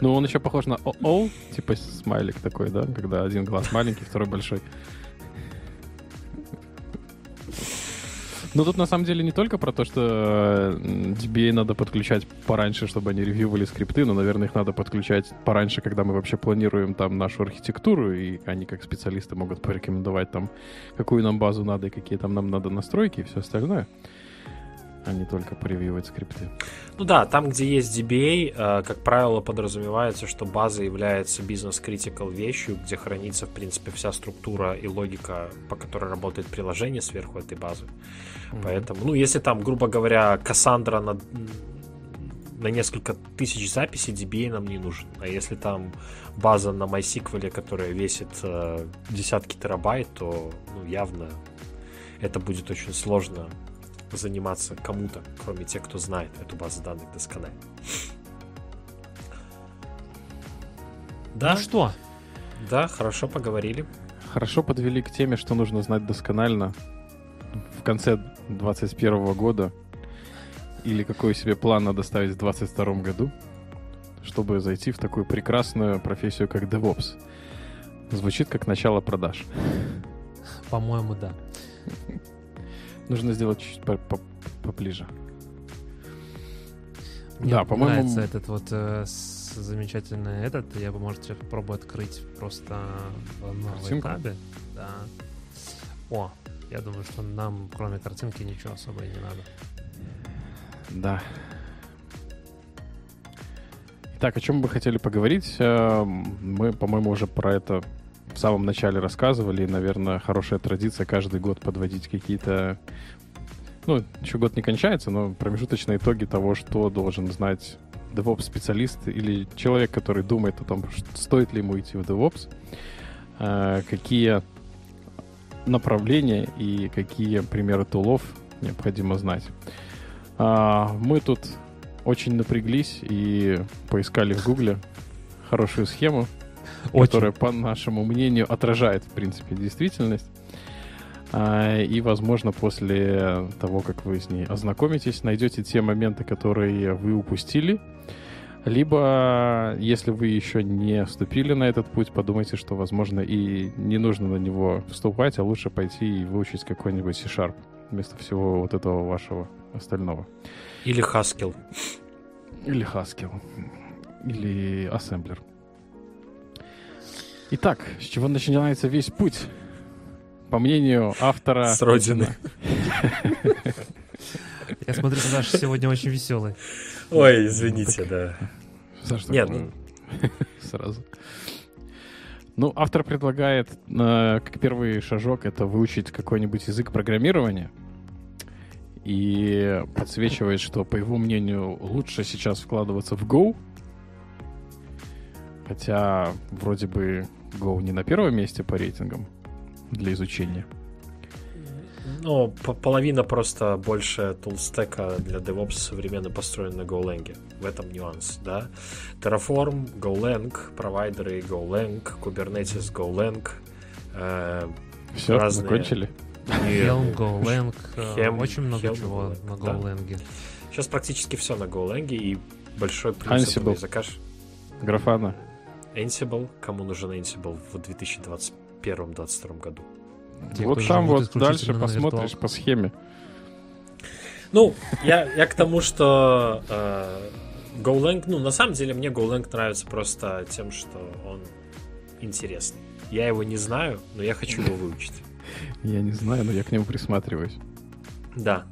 Ну, он еще похож на о типа смайлик такой, да? Когда один глаз маленький, второй большой. Ну, тут на самом деле не только про то, что э, DBA надо подключать пораньше, чтобы они ревьювали скрипты, но, наверное, их надо подключать пораньше, когда мы вообще планируем там нашу архитектуру, и они как специалисты могут порекомендовать там, какую нам базу надо и какие там нам надо настройки и все остальное, а не только поревьювать скрипты. Ну да, там, где есть DBA, э, как правило, подразумевается, что база является бизнес-критикал вещью, где хранится, в принципе, вся структура и логика, по которой работает приложение сверху этой базы. Поэтому, ну, если там, грубо говоря, Кассандра на, на несколько тысяч записей, DBA нам не нужен. А если там база на MySQL, которая весит э, десятки терабайт, то ну, явно это будет очень сложно заниматься кому-то, кроме тех, кто знает эту базу данных досконально. Да, Ну что? да, хорошо поговорили. Хорошо подвели к теме, что нужно знать досконально в конце 2021 года или какой себе план надо ставить в 2022 году, чтобы зайти в такую прекрасную профессию, как DevOps. Звучит как начало продаж. По-моему, да. Нужно сделать чуть по- по- поближе. Мне Да, по-моему, нравится этот вот э, замечательный этот. Я бы, может, сейчас попробую открыть просто в новой табе. Да. О, я думаю, что нам, кроме картинки, ничего особо и не надо. Да. Итак, о чем мы хотели поговорить? Э, Мы, по-моему, уже про это в самом начале рассказывали. Наверное, хорошая традиция каждый год подводить какие-то... Ну, еще год не кончается, но промежуточные итоги того, что должен знать DevOps-специалист или человек, который думает о том, стоит ли ему идти в DevOps, э, какие направления и какие примеры тулов необходимо знать. А, Мы тут очень напряглись и поискали в Гугле хорошую схему, которая, по нашему мнению, отражает, в принципе, действительность. А, И, возможно, после того, как вы с ней ознакомитесь, найдете те моменты, которые вы упустили. Либо, если вы еще не вступили на этот путь, подумайте, что, возможно, и не нужно на него вступать, а лучше пойти и выучить какой-нибудь C-Sharp вместо всего вот этого вашего остального. Или Haskell. Или Haskell. Или ассемблер. Итак, с чего начинается весь путь? По мнению автора... С родины. Я смотрю, что Саша сегодня очень веселый. Ой, извините, да. Нет, такое сразу. Ну, автор предлагает, э, как первый шажок, это выучить какой-нибудь язык программирования. И подсвечивает, что, по его мнению, лучше сейчас вкладываться в Go. Хотя, вроде бы, Go не на первом месте по рейтингам для изучения. Ну, по- половина просто больше тулстека для DevOps современно построена на GoLang. В этом нюанс, да. Terraform, GoLang, провайдеры GoLang, Kubernetes GoLang. э, Все, Разные. закончили? Helm, GoLang, э, Helm, очень много Helm, чего GoLang, на да. GoLang. Сейчас практически все на GoLang, и большой плюс Ansible. ж- Графана. Ansible. Кому нужен Ansible в 2021-2022 году? Те, вот там вот дальше посмотришь по схеме. Ну, я, я к тому, что э, GoLang, ну, на самом деле мне GoLang нравится просто тем, что он интересный. Я его не знаю, но я хочу его выучить. Я не знаю, но я к нему присматриваюсь. Да.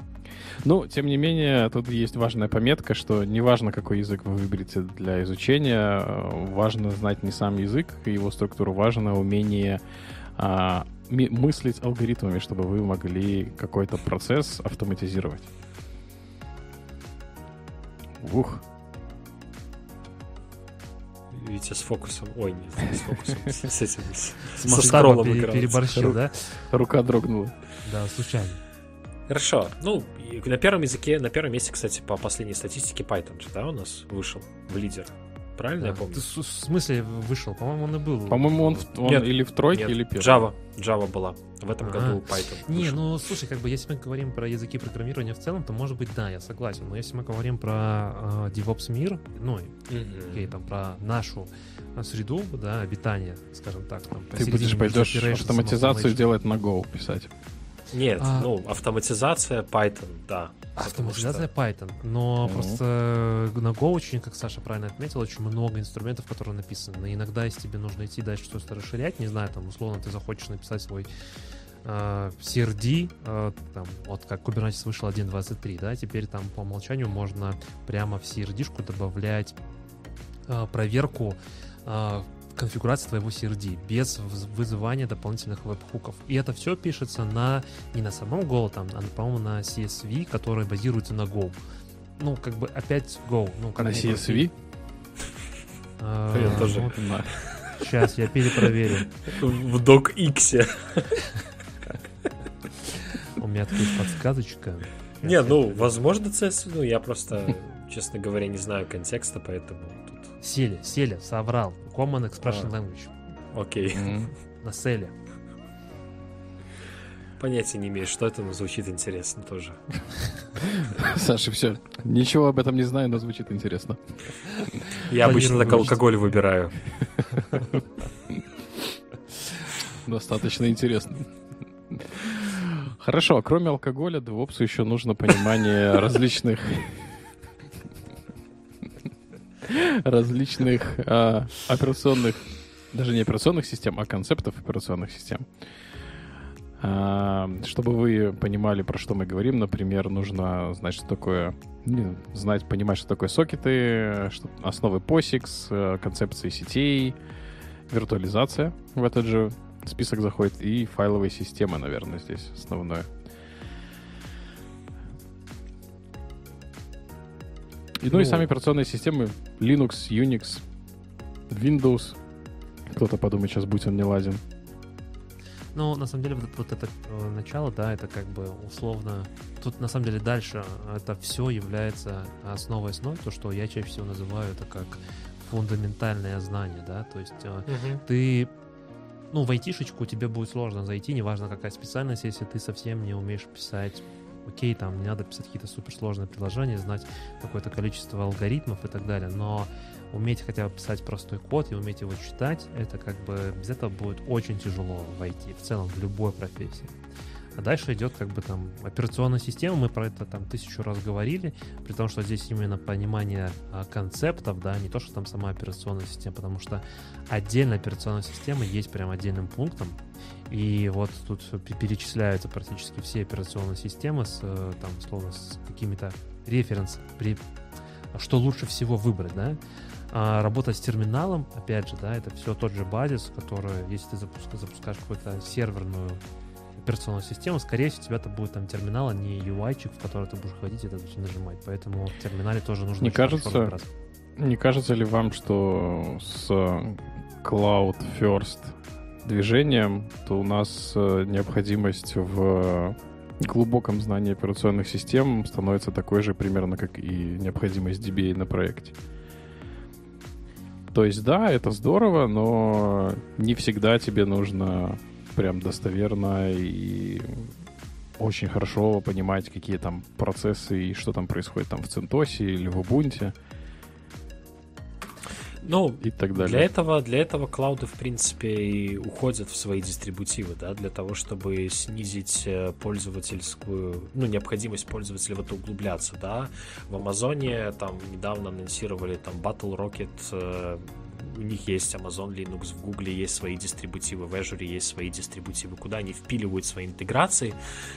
Ну, тем не менее, тут есть важная пометка, что неважно, какой язык вы выберете для изучения, э, важно знать не сам язык и его структуру, важно умение а, ми- мыслить алгоритмами, чтобы вы могли какой-то процесс автоматизировать. Ух, Витя с фокусом. Ой, нет, не с фокусом. С этим. с- С переборщил, да? рука дрогнула. Да, случайно. Хорошо. Ну, на первом языке, на первом месте, кстати, по последней статистике Python же, да, у нас вышел в лидер. Правильно я помню? Ты, в смысле вышел? По-моему, он и был. По-моему, он, он нет, или в тройке, нет, или первом. Java. Java была. В этом А-а-а. году Python. Не, вышел. ну слушай, как бы если мы говорим про языки программирования в целом, то может быть да, я согласен. Но если мы говорим про э, DevOps мир, ну, mm-hmm. окей, там про нашу среду, да, обитания, скажем так. Там, Ты будешь пойдешь автоматизацию делать на Go писать. Нет, а... ну, автоматизация Python, да. Автоматизация что... Python, но mm-hmm. просто на Go очень, как Саша правильно отметил, очень много инструментов, которые написаны. Иногда, если тебе нужно идти дальше что-то расширять, не знаю, там, условно, ты захочешь написать свой э, CRD, э, там, вот как Kubernetes вышел 1.23, да, теперь там по умолчанию можно прямо в CRD-шку добавлять э, проверку э, конфигурации твоего CRD без вызывания дополнительных веб-хуков. И это все пишется на не на самом Go, там, а, по-моему, на CSV, который базируется на Go. Ну, как бы опять Go. Ну, как на CSV? А, я тоже. Сейчас я перепроверю. В DocX. У меня тут подсказочка. Не, ну, возможно, CSV, ну, я просто, честно говоря, не знаю контекста, поэтому Сели, сели, соврал. Common Expression а. Language. Окей. На селе. Понятия не имею, что это, но звучит интересно тоже. Саша, все. Ничего об этом не знаю, но звучит интересно. Я обычно так алкоголь выбираю. Достаточно интересно. Хорошо, кроме алкоголя, девопсу еще нужно понимание различных различных э, операционных, даже не операционных систем, а концептов операционных систем. А, чтобы вы понимали, про что мы говорим, например, нужно знать, что такое, не, знать, понимать, что такое сокеты, что, основы POSIX, э, концепции сетей, виртуализация в этот же список заходит, и файловые системы, наверное, здесь основное. И, ну, ну и сами операционные системы Linux, Unix, Windows. Кто-то подумает, сейчас будь он не лазен. Ну, на самом деле, вот, вот это э, начало, да, это как бы условно... Тут, на самом деле, дальше это все является основой основ, то, что я чаще всего называю это как фундаментальное знание, да, то есть uh-huh. ты ну, в айтишечку тебе будет сложно зайти, неважно какая специальность, если ты совсем не умеешь писать окей, там не надо писать какие-то суперсложные приложения, знать какое-то количество алгоритмов и так далее, но уметь хотя бы писать простой код и уметь его читать, это как бы без этого будет очень тяжело войти в целом в любой профессии. А дальше идет как бы там операционная система, мы про это там тысячу раз говорили, при том, что здесь именно понимание а, концептов, да, не то, что там сама операционная система, потому что отдельная операционная система есть прям отдельным пунктом, и вот тут перечисляются практически все операционные системы с, э, там, словно с какими-то референс, при, что лучше всего выбрать, да. А работа с терминалом, опять же, да, это все тот же базис, который, если ты запускаешь, запускаешь какую-то серверную операционную систему, скорее всего, у тебя это будет там терминал, а не UI-чик, в который ты будешь ходить и это нажимать. Поэтому в терминале тоже нужно не кажется, не кажется ли вам, что с Cloud First движением, то у нас э, необходимость в глубоком знании операционных систем становится такой же примерно, как и необходимость DBA на проекте. То есть, да, это здорово, но не всегда тебе нужно прям достоверно и очень хорошо понимать, какие там процессы и что там происходит там в Центосе или в Ubuntu. Ну, и так далее. Для этого, для этого клауды, в принципе, и уходят в свои дистрибутивы, да, для того, чтобы снизить э, пользовательскую, ну, необходимость пользователя в это углубляться, да. В Амазоне там недавно анонсировали там Battle Rocket э, у них есть Amazon Linux, в Google есть свои дистрибутивы, в Azure есть свои дистрибутивы, куда они впиливают свои интеграции,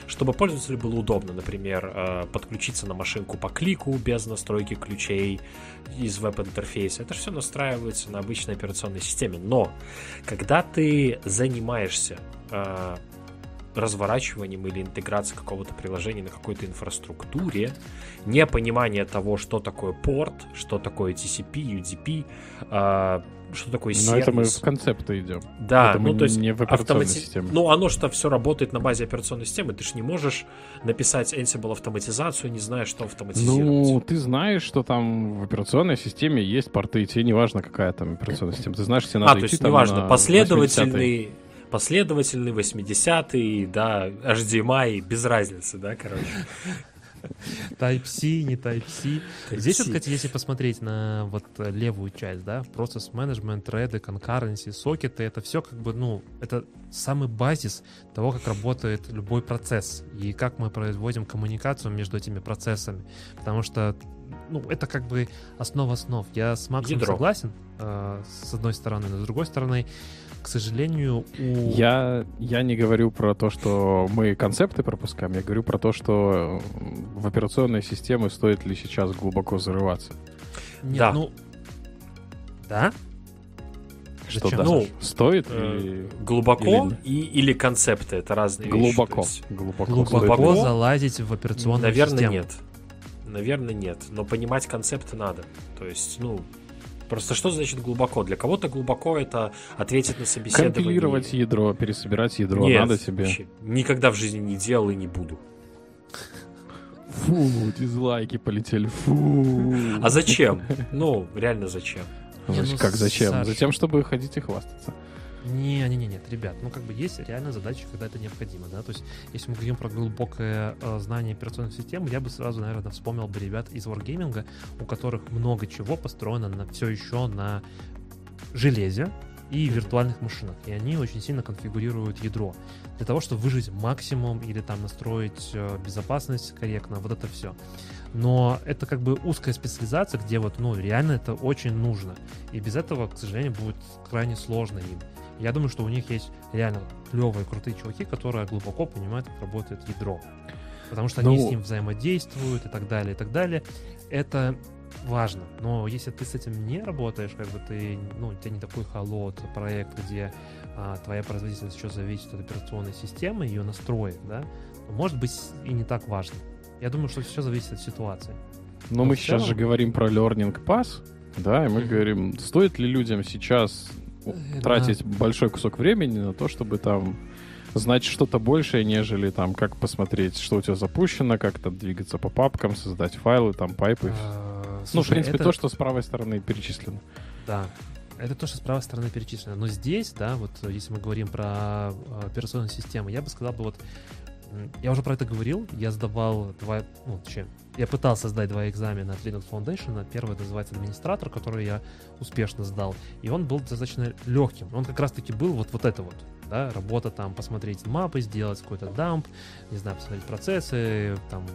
чтобы пользователю было удобно, например, э, подключиться на машинку по клику без настройки ключей из веб-интерфейса. Это все настраивается на обычной операционной системе. Но когда ты занимаешься э, разворачиванием или интеграцией какого-то приложения на какой-то инфраструктуре, непонимание того, что такое порт, что такое TCP, UDP, а, что такое сервис. Но это мы в концепты идем. Да, это ну то есть не в операционной автомати... системе. Ну оно что все работает на базе операционной системы, ты же не можешь написать Ansible автоматизацию, не зная, что автоматизировать. Ну, ты знаешь, что там в операционной системе есть порты, и тебе не важно, какая там операционная система. Ты знаешь, тебе надо а, то есть неважно, последовательный последовательный, 80-й, да, HDMI, без разницы, да, короче. Type-C, не Type-C. Здесь, вот, кстати, если посмотреть на вот левую часть, да, процесс менеджмент, реды, concurrency, сокеты, это все как бы, ну, это самый базис того, как работает любой процесс и как мы производим коммуникацию между этими процессами. Потому что ну, это как бы основа основ. Я с Максом Ядро. согласен, э, с одной стороны, но с другой стороны, к сожалению, у... Я, я не говорю про то, что мы концепты пропускаем, я говорю про то, что в операционной системе стоит ли сейчас глубоко зарываться. Нет, да. ну... Да? Что да? Ну, стоит э, или... Глубоко или... И, или концепты, это разные глубоко. вещи. Глубоко. Глубоко, глубоко залазить в операционную Наверное, систему. нет. Наверное, нет. Но понимать концепты надо. То есть, ну, Просто что значит глубоко? Для кого-то глубоко это ответить на собеседование. Компилировать ядро, пересобирать ядро Нет, надо тебе. Вообще, никогда в жизни не делал и не буду. Фу, дизлайки полетели. Фу. А зачем? Ну, реально зачем? Не, ну, как зачем? Саша... Затем, чтобы ходить и хвастаться. Не, не, не, нет, ребят, ну как бы есть реально задачи, когда это необходимо, да, то есть если мы говорим про глубокое э, знание операционных систем, я бы сразу, наверное, вспомнил бы ребят из Wargaming, у которых много чего построено на все еще на железе и виртуальных машинах, и они очень сильно конфигурируют ядро для того, чтобы выжить максимум или там настроить э, безопасность корректно, вот это все. Но это как бы узкая специализация, где вот, ну, реально это очень нужно. И без этого, к сожалению, будет крайне сложно им. Я думаю, что у них есть реально клевые, крутые чуваки, которые глубоко понимают, как работает ядро. Потому что они ну... с ним взаимодействуют и так далее, и так далее. Это важно. Но если ты с этим не работаешь, как бы ты, ну, у тебя не такой холод проект, где а, твоя производительность еще зависит от операционной системы, ее настроек, да, может быть и не так важно. Я думаю, что все зависит от ситуации. Но, Но мы сейчас целом... же говорим про Learning Pass, да, и мы mm-hmm. говорим, стоит ли людям сейчас тратить да. большой кусок времени на то, чтобы там знать что-то большее, нежели там как посмотреть, что у тебя запущено, как там двигаться по папкам, создать файлы, там пайпы. А, ну, в принципе, это... то, что с правой стороны перечислено. Да. Это то, что с правой стороны перечислено. Но здесь, да, вот если мы говорим про а, операционную систему, я бы сказал бы вот я уже про это говорил, я сдавал два, ну, точнее, я пытался сдать два экзамена от Linux Foundation. Первый называется администратор, который я успешно сдал. И он был достаточно легким. Он как раз-таки был вот, вот это вот. Да, работа там, посмотреть мапы, сделать какой-то дамп, не знаю, посмотреть процессы, там,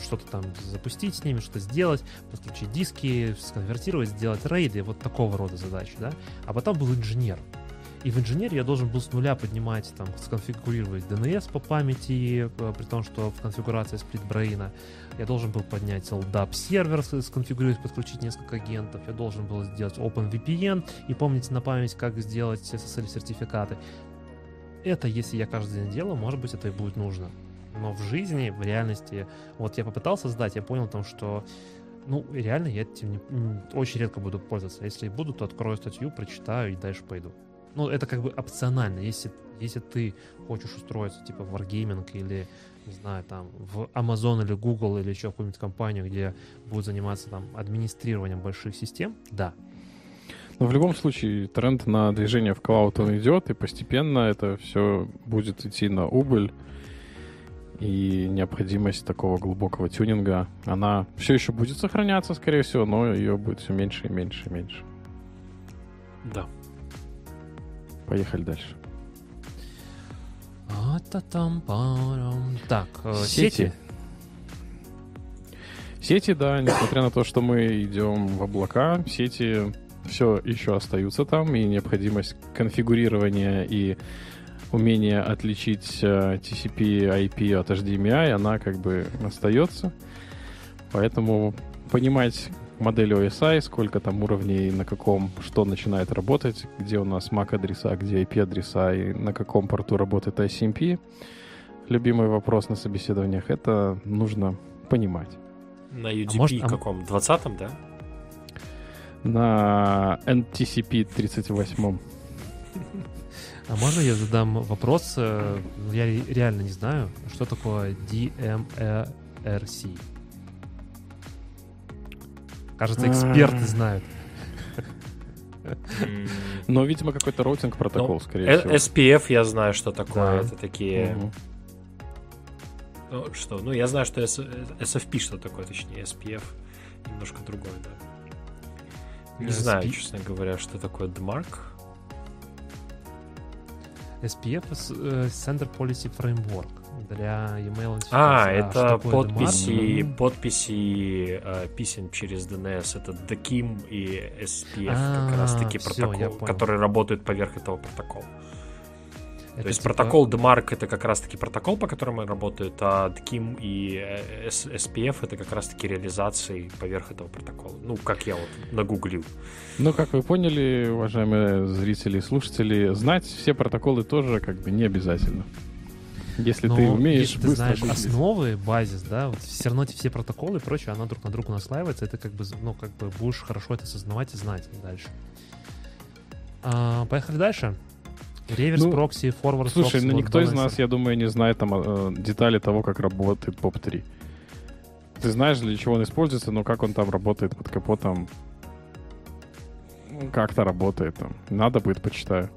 что-то там запустить с ними, что-то сделать, подключить диски, сконвертировать, сделать рейды, вот такого рода задачи, да. А потом был инженер. И в инженере я должен был с нуля поднимать, там, сконфигурировать DNS по памяти, э, при том, что в конфигурации сплитбрейна я должен был поднять LDAP сервер, сконфигурировать, подключить несколько агентов, я должен был сделать OpenVPN и помнить на память, как сделать SSL сертификаты. Это, если я каждый день делаю, может быть, это и будет нужно. Но в жизни, в реальности, вот я попытался сдать, я понял там, что ну, реально я этим не, очень редко буду пользоваться. Если буду, то открою статью, прочитаю и дальше пойду ну, это как бы опционально. Если, если ты хочешь устроиться, типа, в Wargaming или, не знаю, там, в Amazon или Google или еще какую-нибудь компанию, где будут заниматься там администрированием больших систем, да. Но в любом случае тренд на движение в клауд он идет, и постепенно это все будет идти на убыль. И необходимость такого глубокого тюнинга, она все еще будет сохраняться, скорее всего, но ее будет все меньше и меньше и меньше. Да. Поехали дальше. Так, э, сети. Сети, да, несмотря на то, что мы идем в облака, сети все еще остаются там, и необходимость конфигурирования и умение отличить э, TCP IP от HDMI, она как бы остается. Поэтому понимать, модели OSI, сколько там уровней, на каком что начинает работать, где у нас MAC-адреса, где IP-адреса и на каком порту работает ICMP. Любимый вопрос на собеседованиях. Это нужно понимать. На UDP а может, каком? 20-м, да? На NTCP 38. А можно я задам вопрос? Э, я реально не знаю, что такое DMRC. Кажется, эксперты знают. Но, видимо, какой-то роутинг протокол, скорее э, всего. SPF я знаю, что такое. Это такие... Ну, что? Ну, я знаю, что SFP что такое, точнее, SPF. Немножко другое, да. Не знаю, честно говоря, что такое DMARC. SPF э, Center Policy Framework для email А, это подписи, подписи э, писем через DNS. Это DKIM и SPF, а, как раз таки протокол, который работает поверх этого протокола. Это То есть типа... протокол DMARC это как раз-таки протокол, по которому работают, а DKIM и SPF это как раз-таки реализации поверх этого протокола. Ну, как я вот нагуглил. Ну, как вы поняли, уважаемые зрители и слушатели, знать все протоколы тоже как бы не обязательно. Если Но ты умеешь если ты знаешь гуглить. основы, базис, да, вот все равно все протоколы и прочее, она друг на друга наслаивается, это как бы, ну, как бы будешь хорошо это осознавать и знать дальше. А, поехали дальше. Реверс ну, прокси, форвард Слушай, ну никто из нас, я думаю, не знает там э, детали того, как работает POP3. Ты знаешь, для чего он используется, но как он там работает под капотом, как-то работает там. Надо будет, почитаю.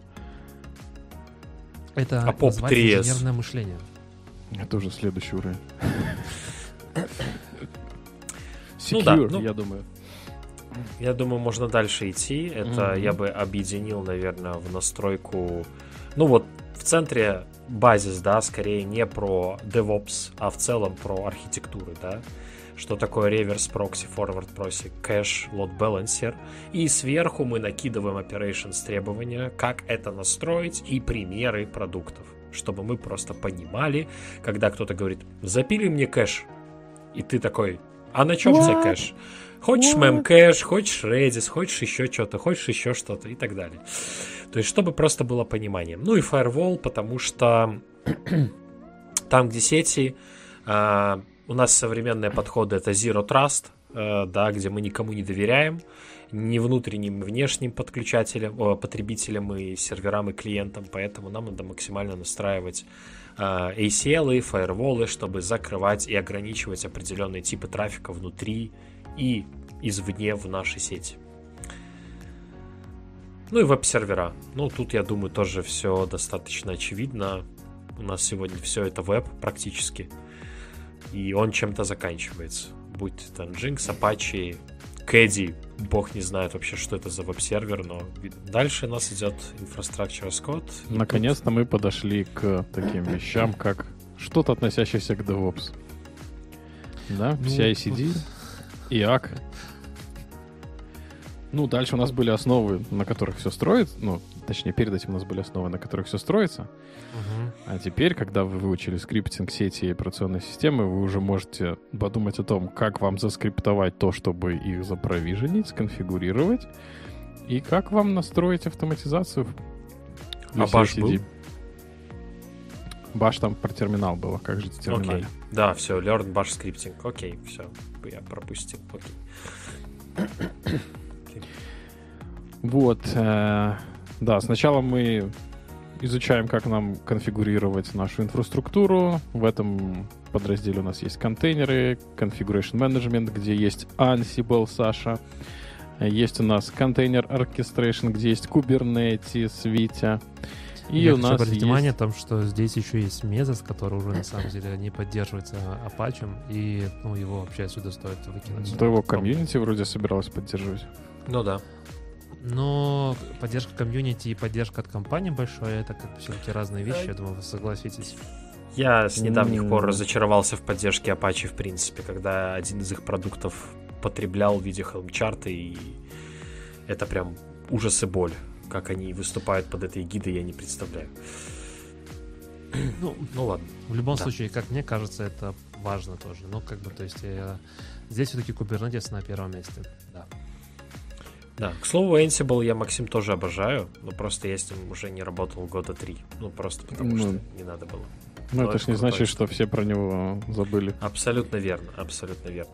Это а POP3S. инженерное мышление. Это уже следующий уровень. Secure, ну, да, ну, я думаю. Я думаю, можно дальше идти. Это mm-hmm. я бы объединил, наверное, в настройку. Ну вот в центре базис, да, скорее не про DevOps, а в целом про архитектуры, да. Что такое reverse proxy, forward proxy, кэш, load balancer. И сверху мы накидываем operations требования, как это настроить и примеры продуктов. Чтобы мы просто понимали, когда кто-то говорит, запили мне кэш. И ты такой, а на чем за кэш? Хочешь мемкэш, хочешь Redis, хочешь еще что-то, хочешь еще что-то и так далее. То есть, чтобы просто было понимание. Ну и Firewall, потому что там, где сети, э, у нас современные подходы это Zero Trust, э, да, где мы никому не доверяем, ни внутренним, ни внешним подключателям, потребителям и серверам и клиентам, поэтому нам надо максимально настраивать э, ACL и фаерволы, чтобы закрывать и ограничивать определенные типы трафика внутри и извне в нашей сети. Ну и веб-сервера. Ну, тут, я думаю, тоже все достаточно очевидно. У нас сегодня все это веб практически. И он чем-то заканчивается. Будь это Nginx, Apache, Кэдди, бог не знает вообще, что это за веб-сервер, но дальше у нас идет Infrastructure as Code. Наконец-то тут... мы подошли к таким вещам, как что-то относящееся к DevOps. Да, ну, CI-CD, ИАК. Ну, дальше у нас были основы, на которых все строится. Ну, точнее, перед этим у нас были основы, на которых все строится. Uh-huh. А теперь, когда вы выучили скриптинг сети и операционной системы, вы уже можете подумать о том, как вам заскриптовать то, чтобы их запровиженить, сконфигурировать, и как вам настроить автоматизацию. А баш был? Баш там про терминал было, как же терминал? Okay. Да, все, learn bash scripting. Окей, okay, все, я пропустил. Окей. Okay. Вот. Э, да, сначала мы изучаем, как нам конфигурировать нашу инфраструктуру. В этом подразделе у нас есть контейнеры, Configuration Management, где есть Ansible, Саша. Есть у нас контейнер Orchestration, где есть Kubernetes, Витя. И Я у нас есть... внимание о том, что здесь еще есть Mesos, который уже на самом деле не поддерживается Apache, и ну, его вообще отсюда стоит выкинуть. То его комьюнити вроде собиралась поддерживать. Ну да. Но поддержка комьюнити и поддержка от компании большой это как бы все-таки разные вещи, я думаю, вы согласитесь. Я с недавних пор разочаровался в поддержке Apache, в принципе, когда один из их продуктов потреблял в виде Helm-чарта, и это прям ужас и боль. Как они выступают под этой гидой, я не представляю. Ну, ну ладно. В любом да. случае, как мне кажется, это важно тоже. Ну, как бы, то есть, я... здесь все-таки Kubernetes на первом месте. Да. Да, к слову, Ansible я Максим тоже обожаю, но просто я с ним уже не работал года три. Ну, просто потому ну, что не надо было. Ну, это ж не значит, что все про него забыли. Абсолютно верно, абсолютно верно.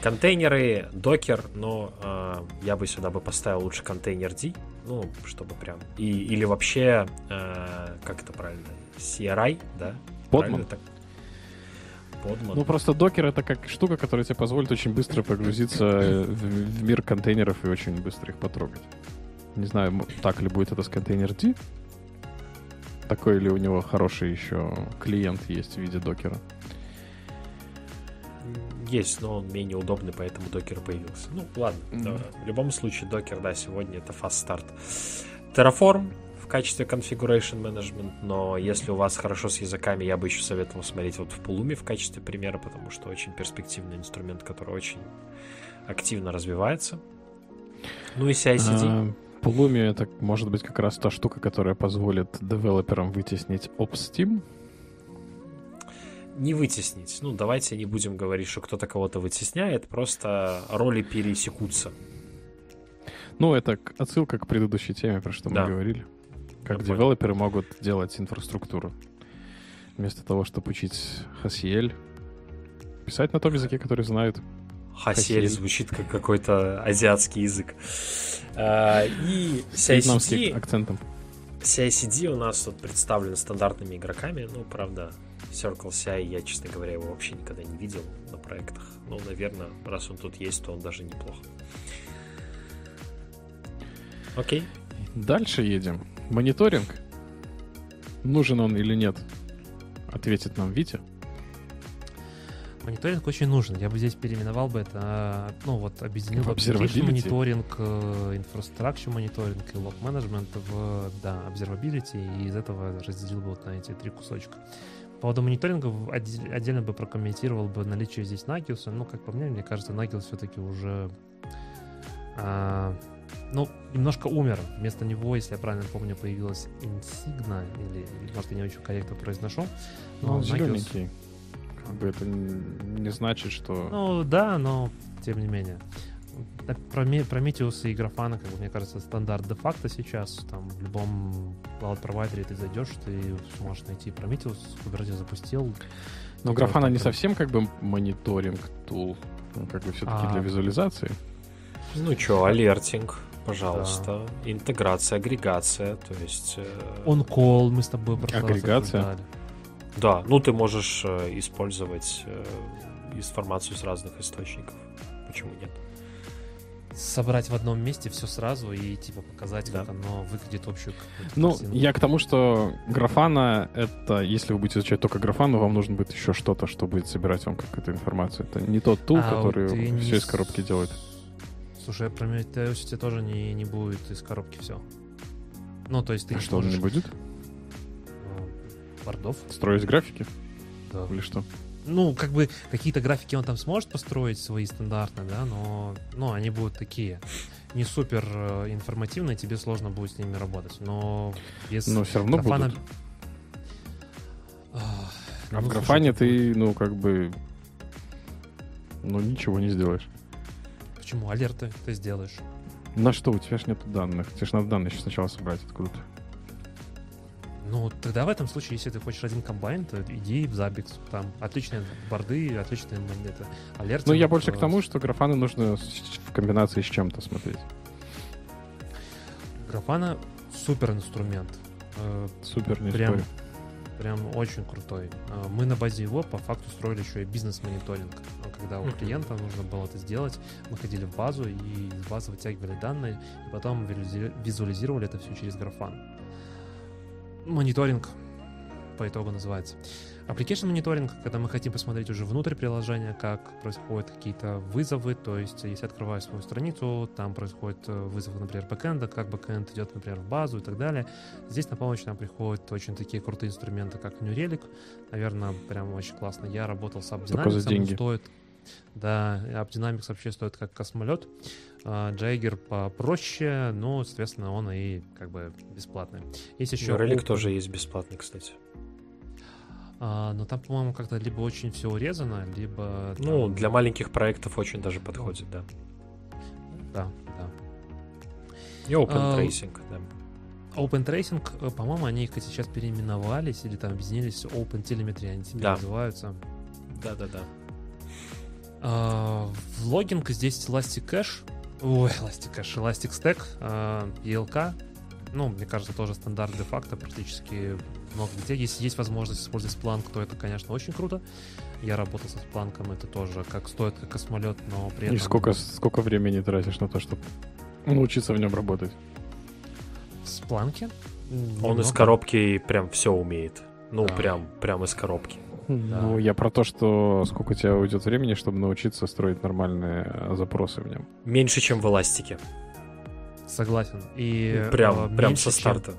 Контейнеры, докер, но э, я бы сюда бы поставил лучше контейнер D, ну, чтобы прям... И, или вообще, э, как это правильно, CRI, да? Подман. Подман. Ну, просто докер — это как штука, которая тебе позволит очень быстро погрузиться в, в мир контейнеров и очень быстро их потрогать. Не знаю, так ли будет это с контейнер D. Такой ли у него хороший еще клиент есть в виде докера. Есть, но он менее удобный, поэтому докер появился. Ну, ладно. Mm-hmm. В любом случае, докер, да, сегодня это fast start. Terraform в качестве configuration management, но если у вас хорошо с языками, я бы еще советовал смотреть вот в Pulumi в качестве примера, потому что очень перспективный инструмент, который очень активно развивается. Ну и CI-CD. Pulumi — это может быть как раз та штука, которая позволит девелоперам вытеснить OpSteam. Не вытеснить. Ну, давайте не будем говорить, что кто-то кого-то вытесняет, просто роли пересекутся. Ну, это отсылка к предыдущей теме, про что да. мы говорили. Как Я девелоперы понял. могут делать инфраструктуру. Вместо того, чтобы учить Haciel, писать на том языке, который знают. Хасель звучит как какой-то азиатский язык. А, и CICD... акцентом. CICD у нас тут представлен стандартными игроками. Ну, правда, Circle CI я, честно говоря, его вообще никогда не видел на проектах. Но, наверное, раз он тут есть, то он даже неплох. Окей. Дальше едем. Мониторинг. Нужен он или нет? Ответит нам Витя. Мониторинг очень нужен. Я бы здесь переименовал бы это, ну вот, объединил бы мониторинг, инфраструктура мониторинг и лог менеджмент в, да, observability, и из этого разделил бы вот на эти три кусочка. По поводу мониторинга отдельно бы прокомментировал бы наличие здесь Nagios. Ну, как по мне, мне кажется, Nagios все-таки уже а, ну, немножко умер. Вместо него, если я правильно помню, появилась Insignia, или, может, я не очень корректно произношу. Но ну, Nagios... зелененький. Как бы это не значит, что... Ну, да, но тем не менее. Про Prometheus и Grafana, как бы, мне кажется, стандарт де-факто сейчас. Там в любом cloud-провайдере ты зайдешь, ты сможешь найти Prometheus, Kubernetes запустил. Но Grafana не совсем как бы мониторинг тул, как бы все-таки а... для визуализации. Ну что, алертинг, пожалуйста. Да. Интеграция, агрегация, то есть... Он э, call мы с тобой про Агрегация? Обсуждали. Да, ну ты можешь э, использовать э, информацию с разных источников. Почему нет? собрать в одном месте все сразу и типа показать, да. как оно выглядит общую. Ну, картину. я к тому, что графана это, если вы будете изучать только графану, вам нужно будет еще что-то, что будет собирать вам какую-то информацию. Это не тот тул, а, который вот все не... из коробки делает. Слушай, про Meteosity тоже не, не будет из коробки все. Ну, то есть ты а что, можешь... он не будет? бордов. Строить графики? Да. Или что? Ну, как бы какие-то графики он там сможет построить свои стандартные, да, но ну, они будут такие не супер э, информативные, тебе сложно будет с ними работать. Но без Но все равно графана... будут. А, а ну, в графане слушай, ты, ну, как бы, ну, ничего не сделаешь. Почему? Алерты ты сделаешь. На что? У тебя же нет данных. Тебе же надо данные еще сначала собрать откуда-то. Ну, тогда в этом случае, если ты хочешь один комбайн, то иди в Zabbix. Там отличные борды, отличные это, алерты. Ну, я больше к тому, что графаны нужно в комбинации с чем-то смотреть. Графана супер инструмент. Э, супер, прям. Прям очень крутой. Э, мы на базе его по факту строили еще и бизнес-мониторинг. Когда у клиента нужно было это сделать, мы ходили в базу и из базы вытягивали данные, и потом визуализировали это все через графан мониторинг по итогу называется. Application мониторинг, когда мы хотим посмотреть уже внутрь приложения, как происходят какие-то вызовы, то есть если открываю свою страницу, там происходит э, вызов, например, бэкэнда, как бэкэнд идет, например, в базу и так далее. Здесь на помощь нам приходят очень такие крутые инструменты, как New Relic. Наверное, прям очень классно. Я работал с AppDynamics, стоит да, AppDynamics вообще стоит как космолет. Джайгер попроще, но, соответственно, он и как бы бесплатный. Есть еще... Relic тоже есть бесплатный, кстати. А, но там, по-моему, как-то либо очень все урезано, либо... Ну, там- для маленьких проектов очень даже подходит, да. Да, да. И Open А, Tracing, да. Open Tracing, э, по-моему, они как сейчас переименовались или там объединились Open Telemetry, они теперь Да. называются. Да-да-да. А, в логинг здесь Elastic Cache, ой, Elastic Cache, Elastic Stack, а, ELK, ну, мне кажется, тоже стандарт де-факто практически много где. Если есть возможность использовать Splunk, то это, конечно, очень круто. Я работал со Splunk, это тоже как стоит, как космолет, но при этом... И сколько, сколько времени тратишь на то, чтобы научиться в нем работать? В Splunk? Он из коробки прям все умеет. Ну, Да. прям, прям из коробки. Ну, я про то, что сколько у тебя уйдет времени, чтобы научиться строить нормальные э, запросы в нем. Меньше, чем в Эластике. Согласен. И Прям, э, прям меньше, со чем- старта.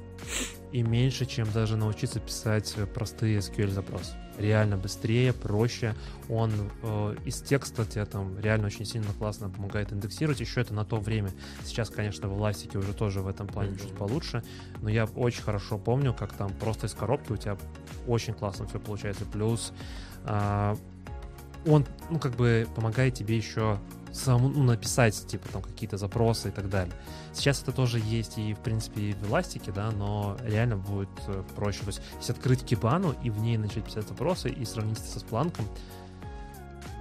и меньше, чем даже научиться писать э, простые SQL запросы. Реально быстрее, проще. Он э, из текста тебе там реально очень сильно классно помогает индексировать. Еще это на то время. Сейчас, конечно, в Elastic уже тоже в этом плане чуть получше. Но я очень хорошо помню, как там просто из коробки у тебя очень классно все получается. Плюс а, он, ну, как бы помогает тебе еще самому ну, написать, типа, там, какие-то запросы и так далее. Сейчас это тоже есть и, в принципе, и в эластике, да, но реально будет э, проще. То есть, открыть кибану и в ней начать писать запросы и сравнить это со спланком,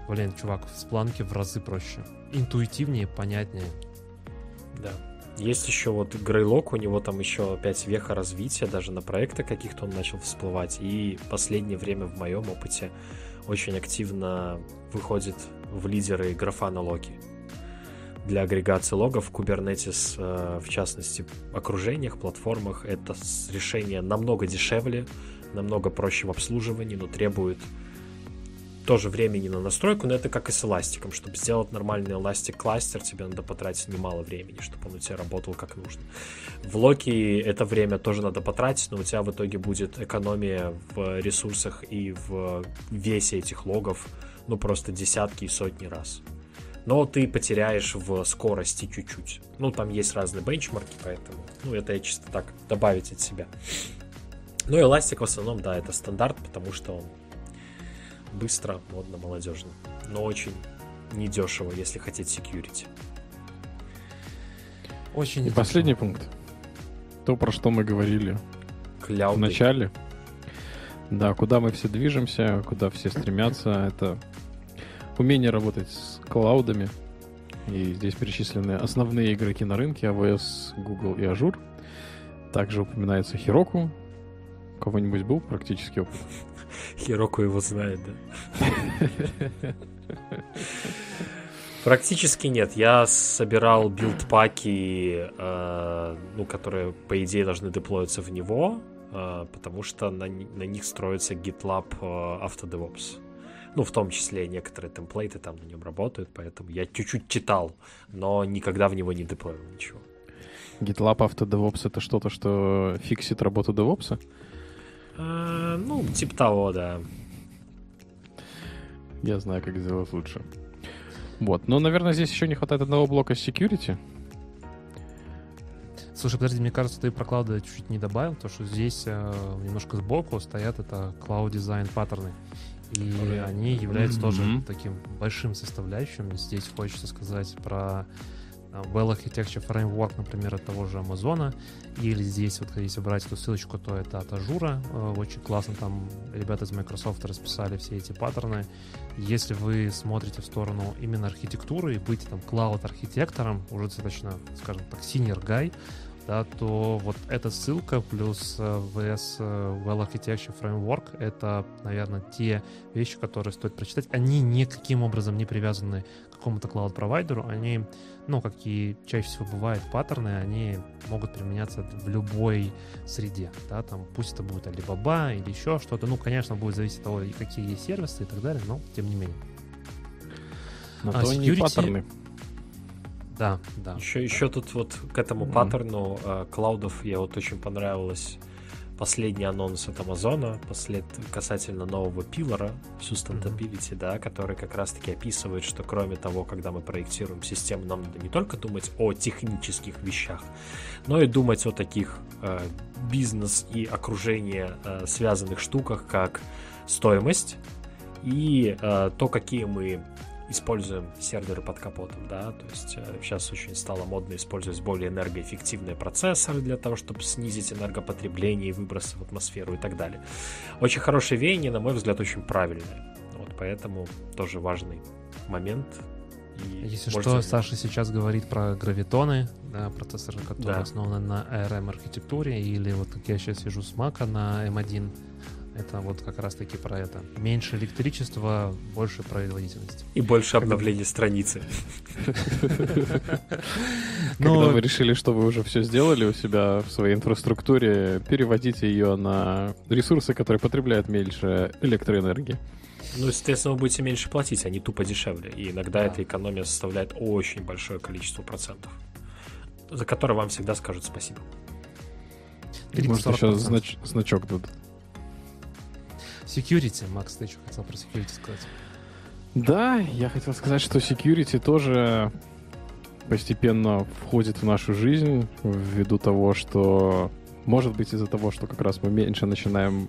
блин, чувак, в спланке в разы проще. Интуитивнее, понятнее. Да. Есть еще вот Грейлок, у него там еще опять веха развития, даже на проекты каких-то он начал всплывать. И последнее время в моем опыте очень активно выходит в лидеры графана Локи. Для агрегации логов Kubernetes, э, в частности, окружениях, платформах, это решение намного дешевле, намного проще в обслуживании, но требует тоже времени на настройку, но это как и с эластиком. Чтобы сделать нормальный эластик кластер, тебе надо потратить немало времени, чтобы он у тебя работал как нужно. В Локи это время тоже надо потратить, но у тебя в итоге будет экономия в ресурсах и в весе этих логов, ну просто десятки и сотни раз. Но ты потеряешь в скорости чуть-чуть. Ну, там есть разные бенчмарки, поэтому, ну, это я чисто так добавить от себя. Ну, эластик в основном, да, это стандарт, потому что он быстро, модно, молодежно. Но очень недешево, если хотеть security. Очень И недешево. последний пункт. То, про что мы говорили в Кляуды. начале. Да, куда мы все движемся, куда все стремятся, это умение работать с клаудами. И здесь перечислены основные игроки на рынке AWS, Google и Azure. Также упоминается Heroku. У кого-нибудь был практически опыт? Хироку его знает, да. Практически нет. Я собирал билд-паки, э, ну, которые, по идее, должны деплоиться в него, э, потому что на, на них строится GitLab э, AutoDevOps. Ну, в том числе некоторые темплейты там на нем работают, поэтому я чуть-чуть читал, но никогда в него не деплоил ничего. GitLab Auto DevOps это что-то, что фиксит работу DevOps? Э, ну, типа того, да. Я знаю, как сделать лучше. Вот. Но, наверное, здесь еще не хватает одного блока security. Слушай, подожди, мне кажется, ты про клауды чуть-чуть не добавил, то что здесь э, немножко сбоку стоят это Cloud Design паттерны. И Ой. они являются тоже Мгм. таким большим составляющим. Здесь хочется сказать про э, Well Architecture Framework, например, от того же Амазона. Или здесь, вот если брать эту ссылочку, то это от Azure а. Э, Очень классно там ребята из Microsoft расписали все эти паттерны. Если вы смотрите в сторону именно архитектуры и быть там cloud-архитектором, уже достаточно, скажем так, senior guy, да, то вот эта ссылка плюс э, VS э, Well Architecture Framework — это, наверное, те вещи, которые стоит прочитать. Они никаким образом не привязаны к какому-то клауд-провайдеру. Они, ну, как и чаще всего бывает, паттерны, они могут применяться в любой среде, да, там, пусть это будет Alibaba или еще что-то. Ну, конечно, будет зависеть от того, какие есть сервисы и так далее, но тем не менее. На А то security- паттерны. Да, да. Еще, еще тут вот к этому Мгм. паттерну э, клаудов я вот очень понравилось последний анонс от Амазона послед... касательно нового пилора Sustainability, mm-hmm. да, который как раз-таки описывает, что кроме того, когда мы проектируем систему, нам надо не только думать о технических вещах, но и думать о таких э, бизнес и окружение э, связанных штуках, как стоимость и э, то, какие мы используем серверы под капотом, да, то есть э, сейчас очень стало модно использовать более энергоэффективные процессоры для того, чтобы снизить энергопотребление и выбросы в атмосферу и так далее. Очень хорошее веяние, на мой взгляд, очень правильное. Вот поэтому тоже важный момент. И Если что, Саша сейчас говорит про гравитоны, да, процессоры, которые да. основаны на ARM архитектуре, или вот как я сейчас сижу с Mac на M1, это вот как раз-таки про это. Меньше электричества, больше производительности. И больше обновления страницы. Когда вы решили, что вы уже все сделали у себя в своей инфраструктуре, переводите ее на ресурсы, которые потребляют меньше электроэнергии. Ну, естественно, вы будете меньше платить, они тупо дешевле. И иногда да. эта экономия составляет очень большое количество процентов, за которые вам всегда скажут спасибо. Может, еще знач- значок дадут. Security, Макс, ты что хотел про security сказать? Да, я хотел сказать, что security тоже постепенно входит в нашу жизнь ввиду того, что может быть из-за того, что как раз мы меньше начинаем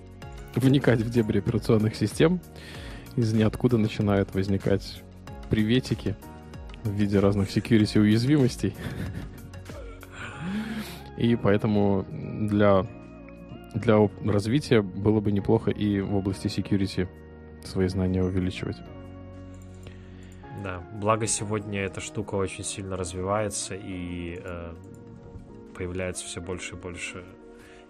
вникать в дебри операционных систем, из ниоткуда начинают возникать приветики в виде разных security уязвимостей. И поэтому для для развития было бы неплохо и в области security свои знания увеличивать. Да, благо сегодня эта штука очень сильно развивается и э, появляется все больше и больше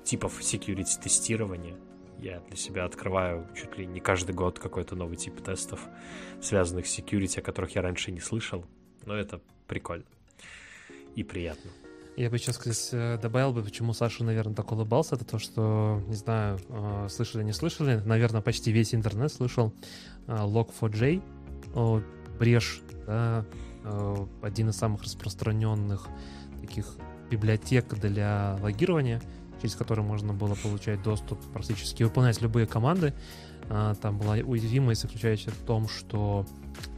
типов security тестирования. Я для себя открываю чуть ли не каждый год какой-то новый тип тестов, связанных с security, о которых я раньше не слышал. Но это прикольно и приятно. Я бы сейчас, кстати, добавил бы, почему Саша, наверное, так улыбался, это то, что, не знаю, э, слышали, не слышали, наверное, почти весь интернет слышал э, Log4j, брешь, да, э, один из самых распространенных таких библиотек для логирования, через который можно было получать доступ, практически выполнять любые команды. Там была уязвимость, заключающаяся в том, что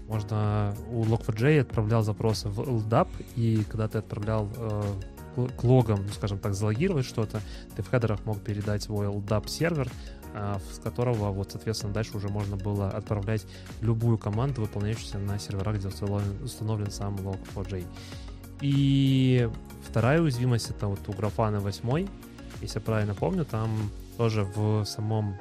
можно у Log4j отправлял запросы в LDAP, и когда ты отправлял э, к логам, ну, скажем так, залогировать что-то, ты в хедерах мог передать свой LDAP сервер, э, с которого вот, соответственно, дальше уже можно было отправлять любую команду, выполняющуюся на серверах, где установлен, установлен сам Log4j. И вторая уязвимость это вот у Grafana 8, если я правильно помню, там тоже в самом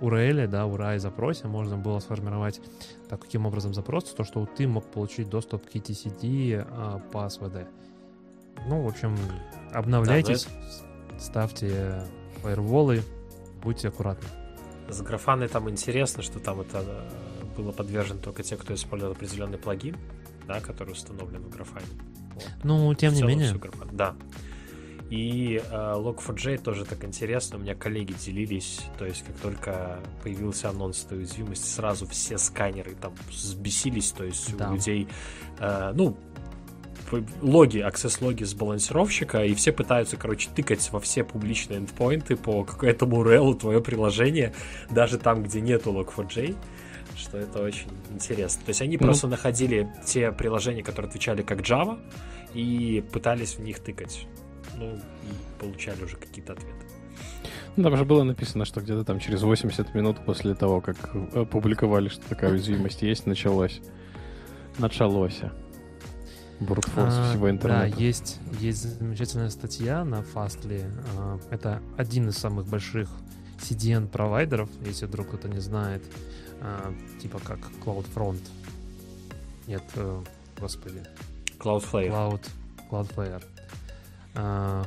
URL, да, URI запросе можно было сформировать так, каким образом запрос, то, что ты мог получить доступ к etcd а, по SVD. Ну, в общем, обновляйтесь, да, ставьте фаерволы, будьте аккуратны. С графаной там интересно, что там это э, было подвержено только те, кто использовал определенный плагин, да, который установлен в графане. Вот. Ну, тем не менее. Да. И э, Log4j тоже так интересно, у меня коллеги делились, то есть как только появился анонс этой уязвимости, сразу все сканеры там взбесились, то есть да. у людей, э, ну, логи, аксесс-логи с балансировщика, и все пытаются, короче, тыкать во все публичные эндпоинты по какому-то URL твое приложение, даже там, где нету Log4j, что это очень интересно. То есть они ну, просто находили те приложения, которые отвечали как Java, и пытались в них тыкать ну, и получали уже какие-то ответы. Ну, там же было написано, что где-то там через 80 минут после того, как опубликовали, что такая уязвимость есть, началось. Началось. Брутфорс а, всего интернета. Да, есть, есть замечательная статья на Fastly. А, это один из самых больших CDN-провайдеров, если вдруг кто-то не знает, а, типа как CloudFront. Нет, э, господи. Cloudflare. Cloud, Cloudflare. А.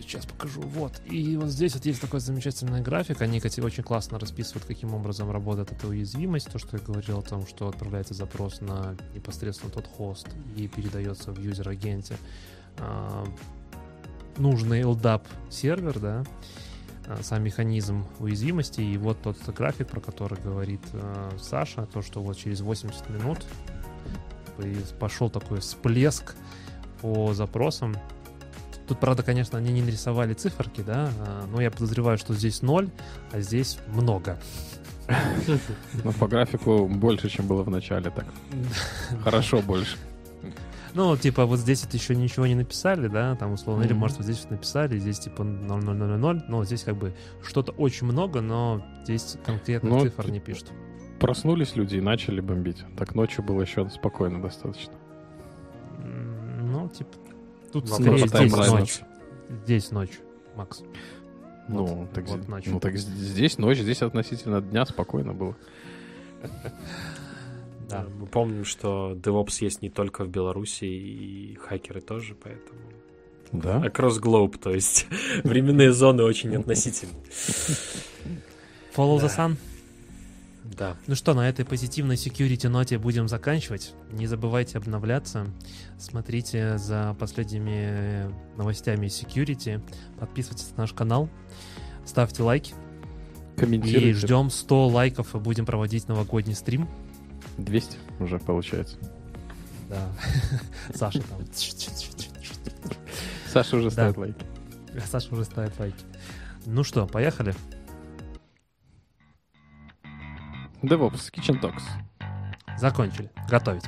Сейчас покажу. Вот. И вот здесь вот есть такой замечательный график. Они, очень классно расписывают, каким образом работает эта уязвимость. То, что я говорил о том, что отправляется запрос на непосредственно тот хост и передается в юзер-агенте а, нужный LDAP сервер, да, а, сам механизм уязвимости. И вот тот график, про который говорит а, Саша, то, что вот через 80 минут пошел такой всплеск по запросам. Тут, правда, конечно, они не нарисовали циферки, да, а, но я подозреваю, что здесь ноль, а здесь много. Ну, по графику больше, чем было в начале, так. Хорошо больше. Ну, типа, вот здесь это еще ничего не написали, да, там, условно, или, может, вот здесь вот написали, здесь, типа, 0,000, но здесь, как бы, что-то очень много, но здесь конкретно Ну, цифр не пишут. Проснулись люди и начали бомбить. Так ночью было еще спокойно достаточно. Ну, типа, тут Вопрос скорее здесь ночь. Здесь ночь, Макс. Ну, Вот, так, вот ночью. ну, так здесь ночь, здесь относительно дня спокойно было. Да. Мы помним, что DevOps есть не только в Беларуси, и хакеры тоже, поэтому... Да? Across globe, то есть временные зоны очень относительны. Follow the Да. sun. Да. Ну что, на этой позитивной security ноте будем заканчивать. Не забывайте обновляться. Смотрите за последними новостями security. Подписывайтесь на наш канал. Ставьте лайки. Комментируйте. И ждем 100 лайков и будем проводить новогодний стрим. 200 уже получается. Да. Саша там. Саша уже ставит лайки. Саша уже ставит лайки. Ну что, поехали? DevOps, Kitchen Talks. Закончили. Готовить.